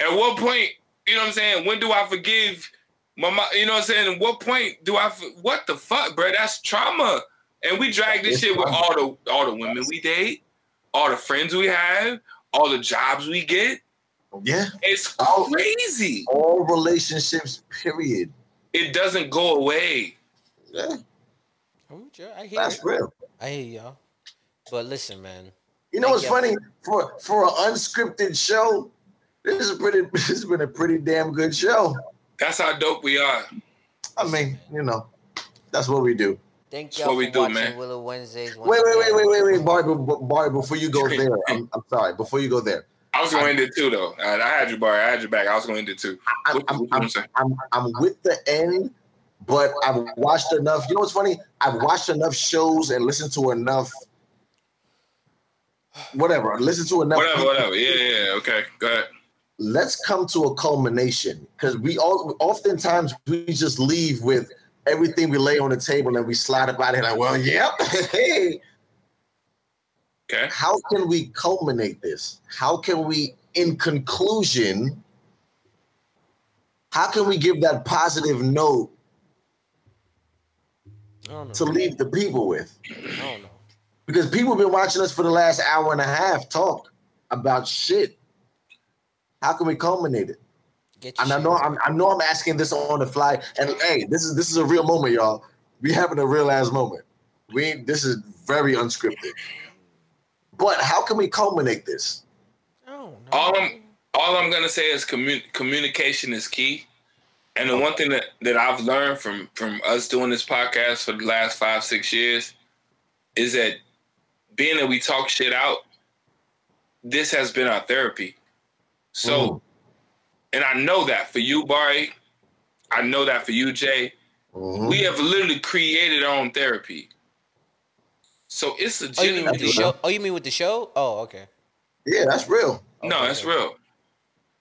At what point, you know what I'm saying? When do I forgive my mom? You know what I'm saying? At what point do I? What the fuck, bro? That's trauma. And we drag this
It's
shit with all the all the women we date, all the friends we have, all the jobs we get.
Yeah.
It's crazy.
All relationships, period.
It doesn't go away.
Yeah,
I'm you. I hear
that's
it.
real.
I hear y'all. But listen, man.
You know what's
you.
funny? For for an unscripted show, this is pretty this has been a pretty damn good show.
That's how dope we are.
I mean, you know, that's what we do.
Thank y'all
what
for
we do,
watching
man.
Willow Wednesdays. once
Wait, wait, wait, wait, wait, wait, Barry, Barry, before you go there, I'm, I'm sorry. Before you go there,
I was going to end it too, though. I, I had you, Bar. I had you back. I was going to end it too.
I'm,
What,
I'm,
what
I'm. I'm, I'm with the end, but I've watched enough. You know what's funny? I've watched enough shows and listened to enough. Whatever, listen to enough.
Whatever,
people.
whatever. Yeah, yeah, yeah. Okay, go ahead.
let's come to a culmination because we all oftentimes we just leave with everything we lay on the table and we slide up out of like, well, yep. hey,
Okay.
how can we culminate this? How can we, in conclusion, how can we give that positive note
I don't know.
to leave the people with?
I don't know.
Because people have been watching us for the last hour and a half talk about shit. How can we culminate it?
Get
And I know. I'm, I know I'm asking this on the fly. And hey, this is this is a real moment, y'all. We having a real ass moment. We this is very unscripted. But how can we culminate this?
I don't.
All I'm all I'm gonna say is commun- communication is key. And the one thing that, that I've learned from from us doing this podcast for the last five six years is that being that we talk shit out, this has been our therapy. So,
Mm.
and I know that for you, Barry, I know that for you, Jay.
Mhm.
We have literally created our own therapy. So it's a
Oh, you mean with the show? Oh, you mean with the show? Oh, okay.
yeah, that's real.
No, that's real.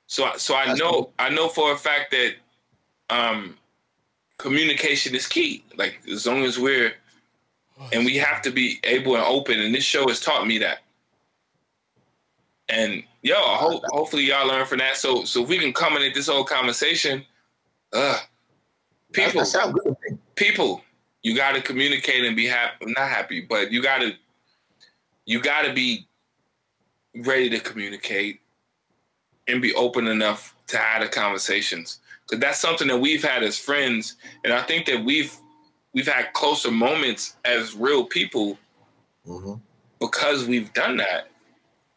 So, so I
That's
know,
cool.
I know for a fact that um, communication is key. Like as long as we're, and we have to be able and open. And this show has taught me that. And yo, I hope, hopefully y'all learn from that. So, so if we can culminate this whole conversation, uh, people,
that sounds good
people, you got to communicate and be happy. Not happy, but you got to, you got to be ready to communicate and be open enough to have the conversations. Because that's something that we've had as friends, and I think that we've we've had closer moments as real people
hmm
because we've done that.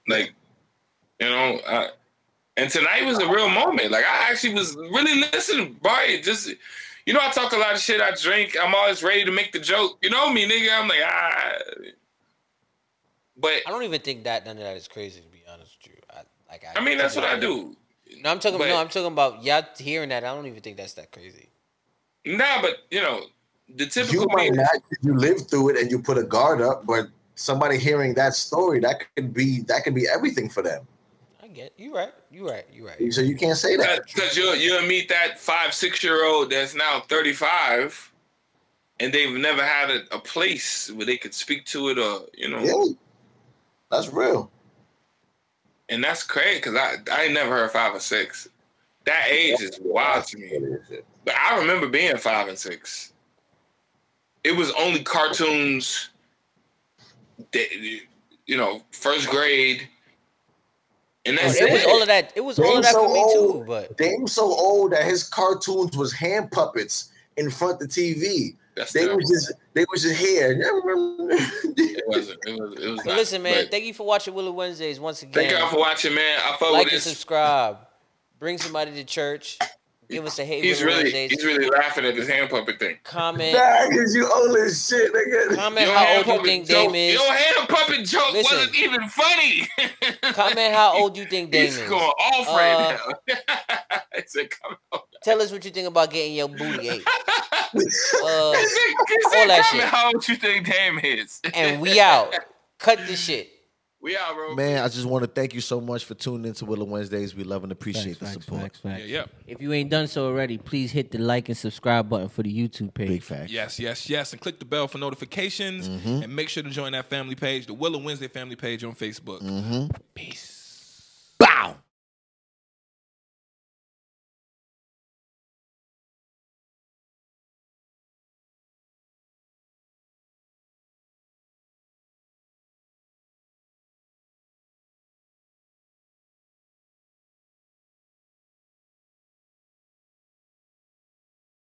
Like, you know, uh, and tonight was a real moment. Like, I actually was really listening, boy. Just, you know, I talk a lot of shit. I drink. I'm always ready to make the joke. You know me, nigga. I'm like, ah. But
I don't even think that none of that is crazy to be honest with you. I, like
I mean, that's what I do.
No, I'm talking.
But-
no, I'm talking about y'all hearing that. I don't even think that's that crazy.
Nah, but you know, the
You might
me-
not. 'cause You live through it and you put a guard up, but somebody hearing that story, that could be that could be everything for them.
I get you right. You right. You right.
So you can't say that.
because you'll you'll meet that five six year old that's now 35 and they've never had a, a place where they could speak to it or you know
Yeah, that's real.
and that's crazy because I I ain't never heard five or six that age is wild to me but I remember being five and six it was only cartoons that you know first grade and that's
it
it was
all of that. It was all of
Dame's
that for
so
me too.
old.
But
Dame's so old that his cartoons was hand puppets in front of the TV.
That's
They
terrible.
was just they was just here.
it wasn't it was it was not.
listen, man.
But
Thank you for watching Willow Wednesdays once again.
thank y'all for watching man I fuck
like
with
and
this
subscribe. Bring somebody to church. Give us a hey
He's really he's really laughing at this hand puppet thing.
comment.
nah, cause you old as shit, nigga.
Comment
Your
how old you think
joke,
Dame is.
Your hand puppet joke
Listen.
wasn't even funny.
Comment how old you think Dame
He's
is.
going off
Uh,
right now. I said, come on.
Tell us what you think about getting your booty ate.
he said,
Uh,
he said,
all that
comment
shit.
how old you think Dame is.
and we out. Cut this shit.
We out, bro.
Man, I just want to thank you so much for tuning into Willow Wednesdays. We love and appreciate
Facts,
the
facts,
support.
facts, facts.
Yeah, yeah.
If you ain't done so already, please hit the like and subscribe button for the YouTube page.
Big fact.
Yes, yes, yes. And click the bell for notifications. Mm-hmm. And make sure to join that family page, the Willow Wednesday family page on Facebook. Mm-hmm. Peace.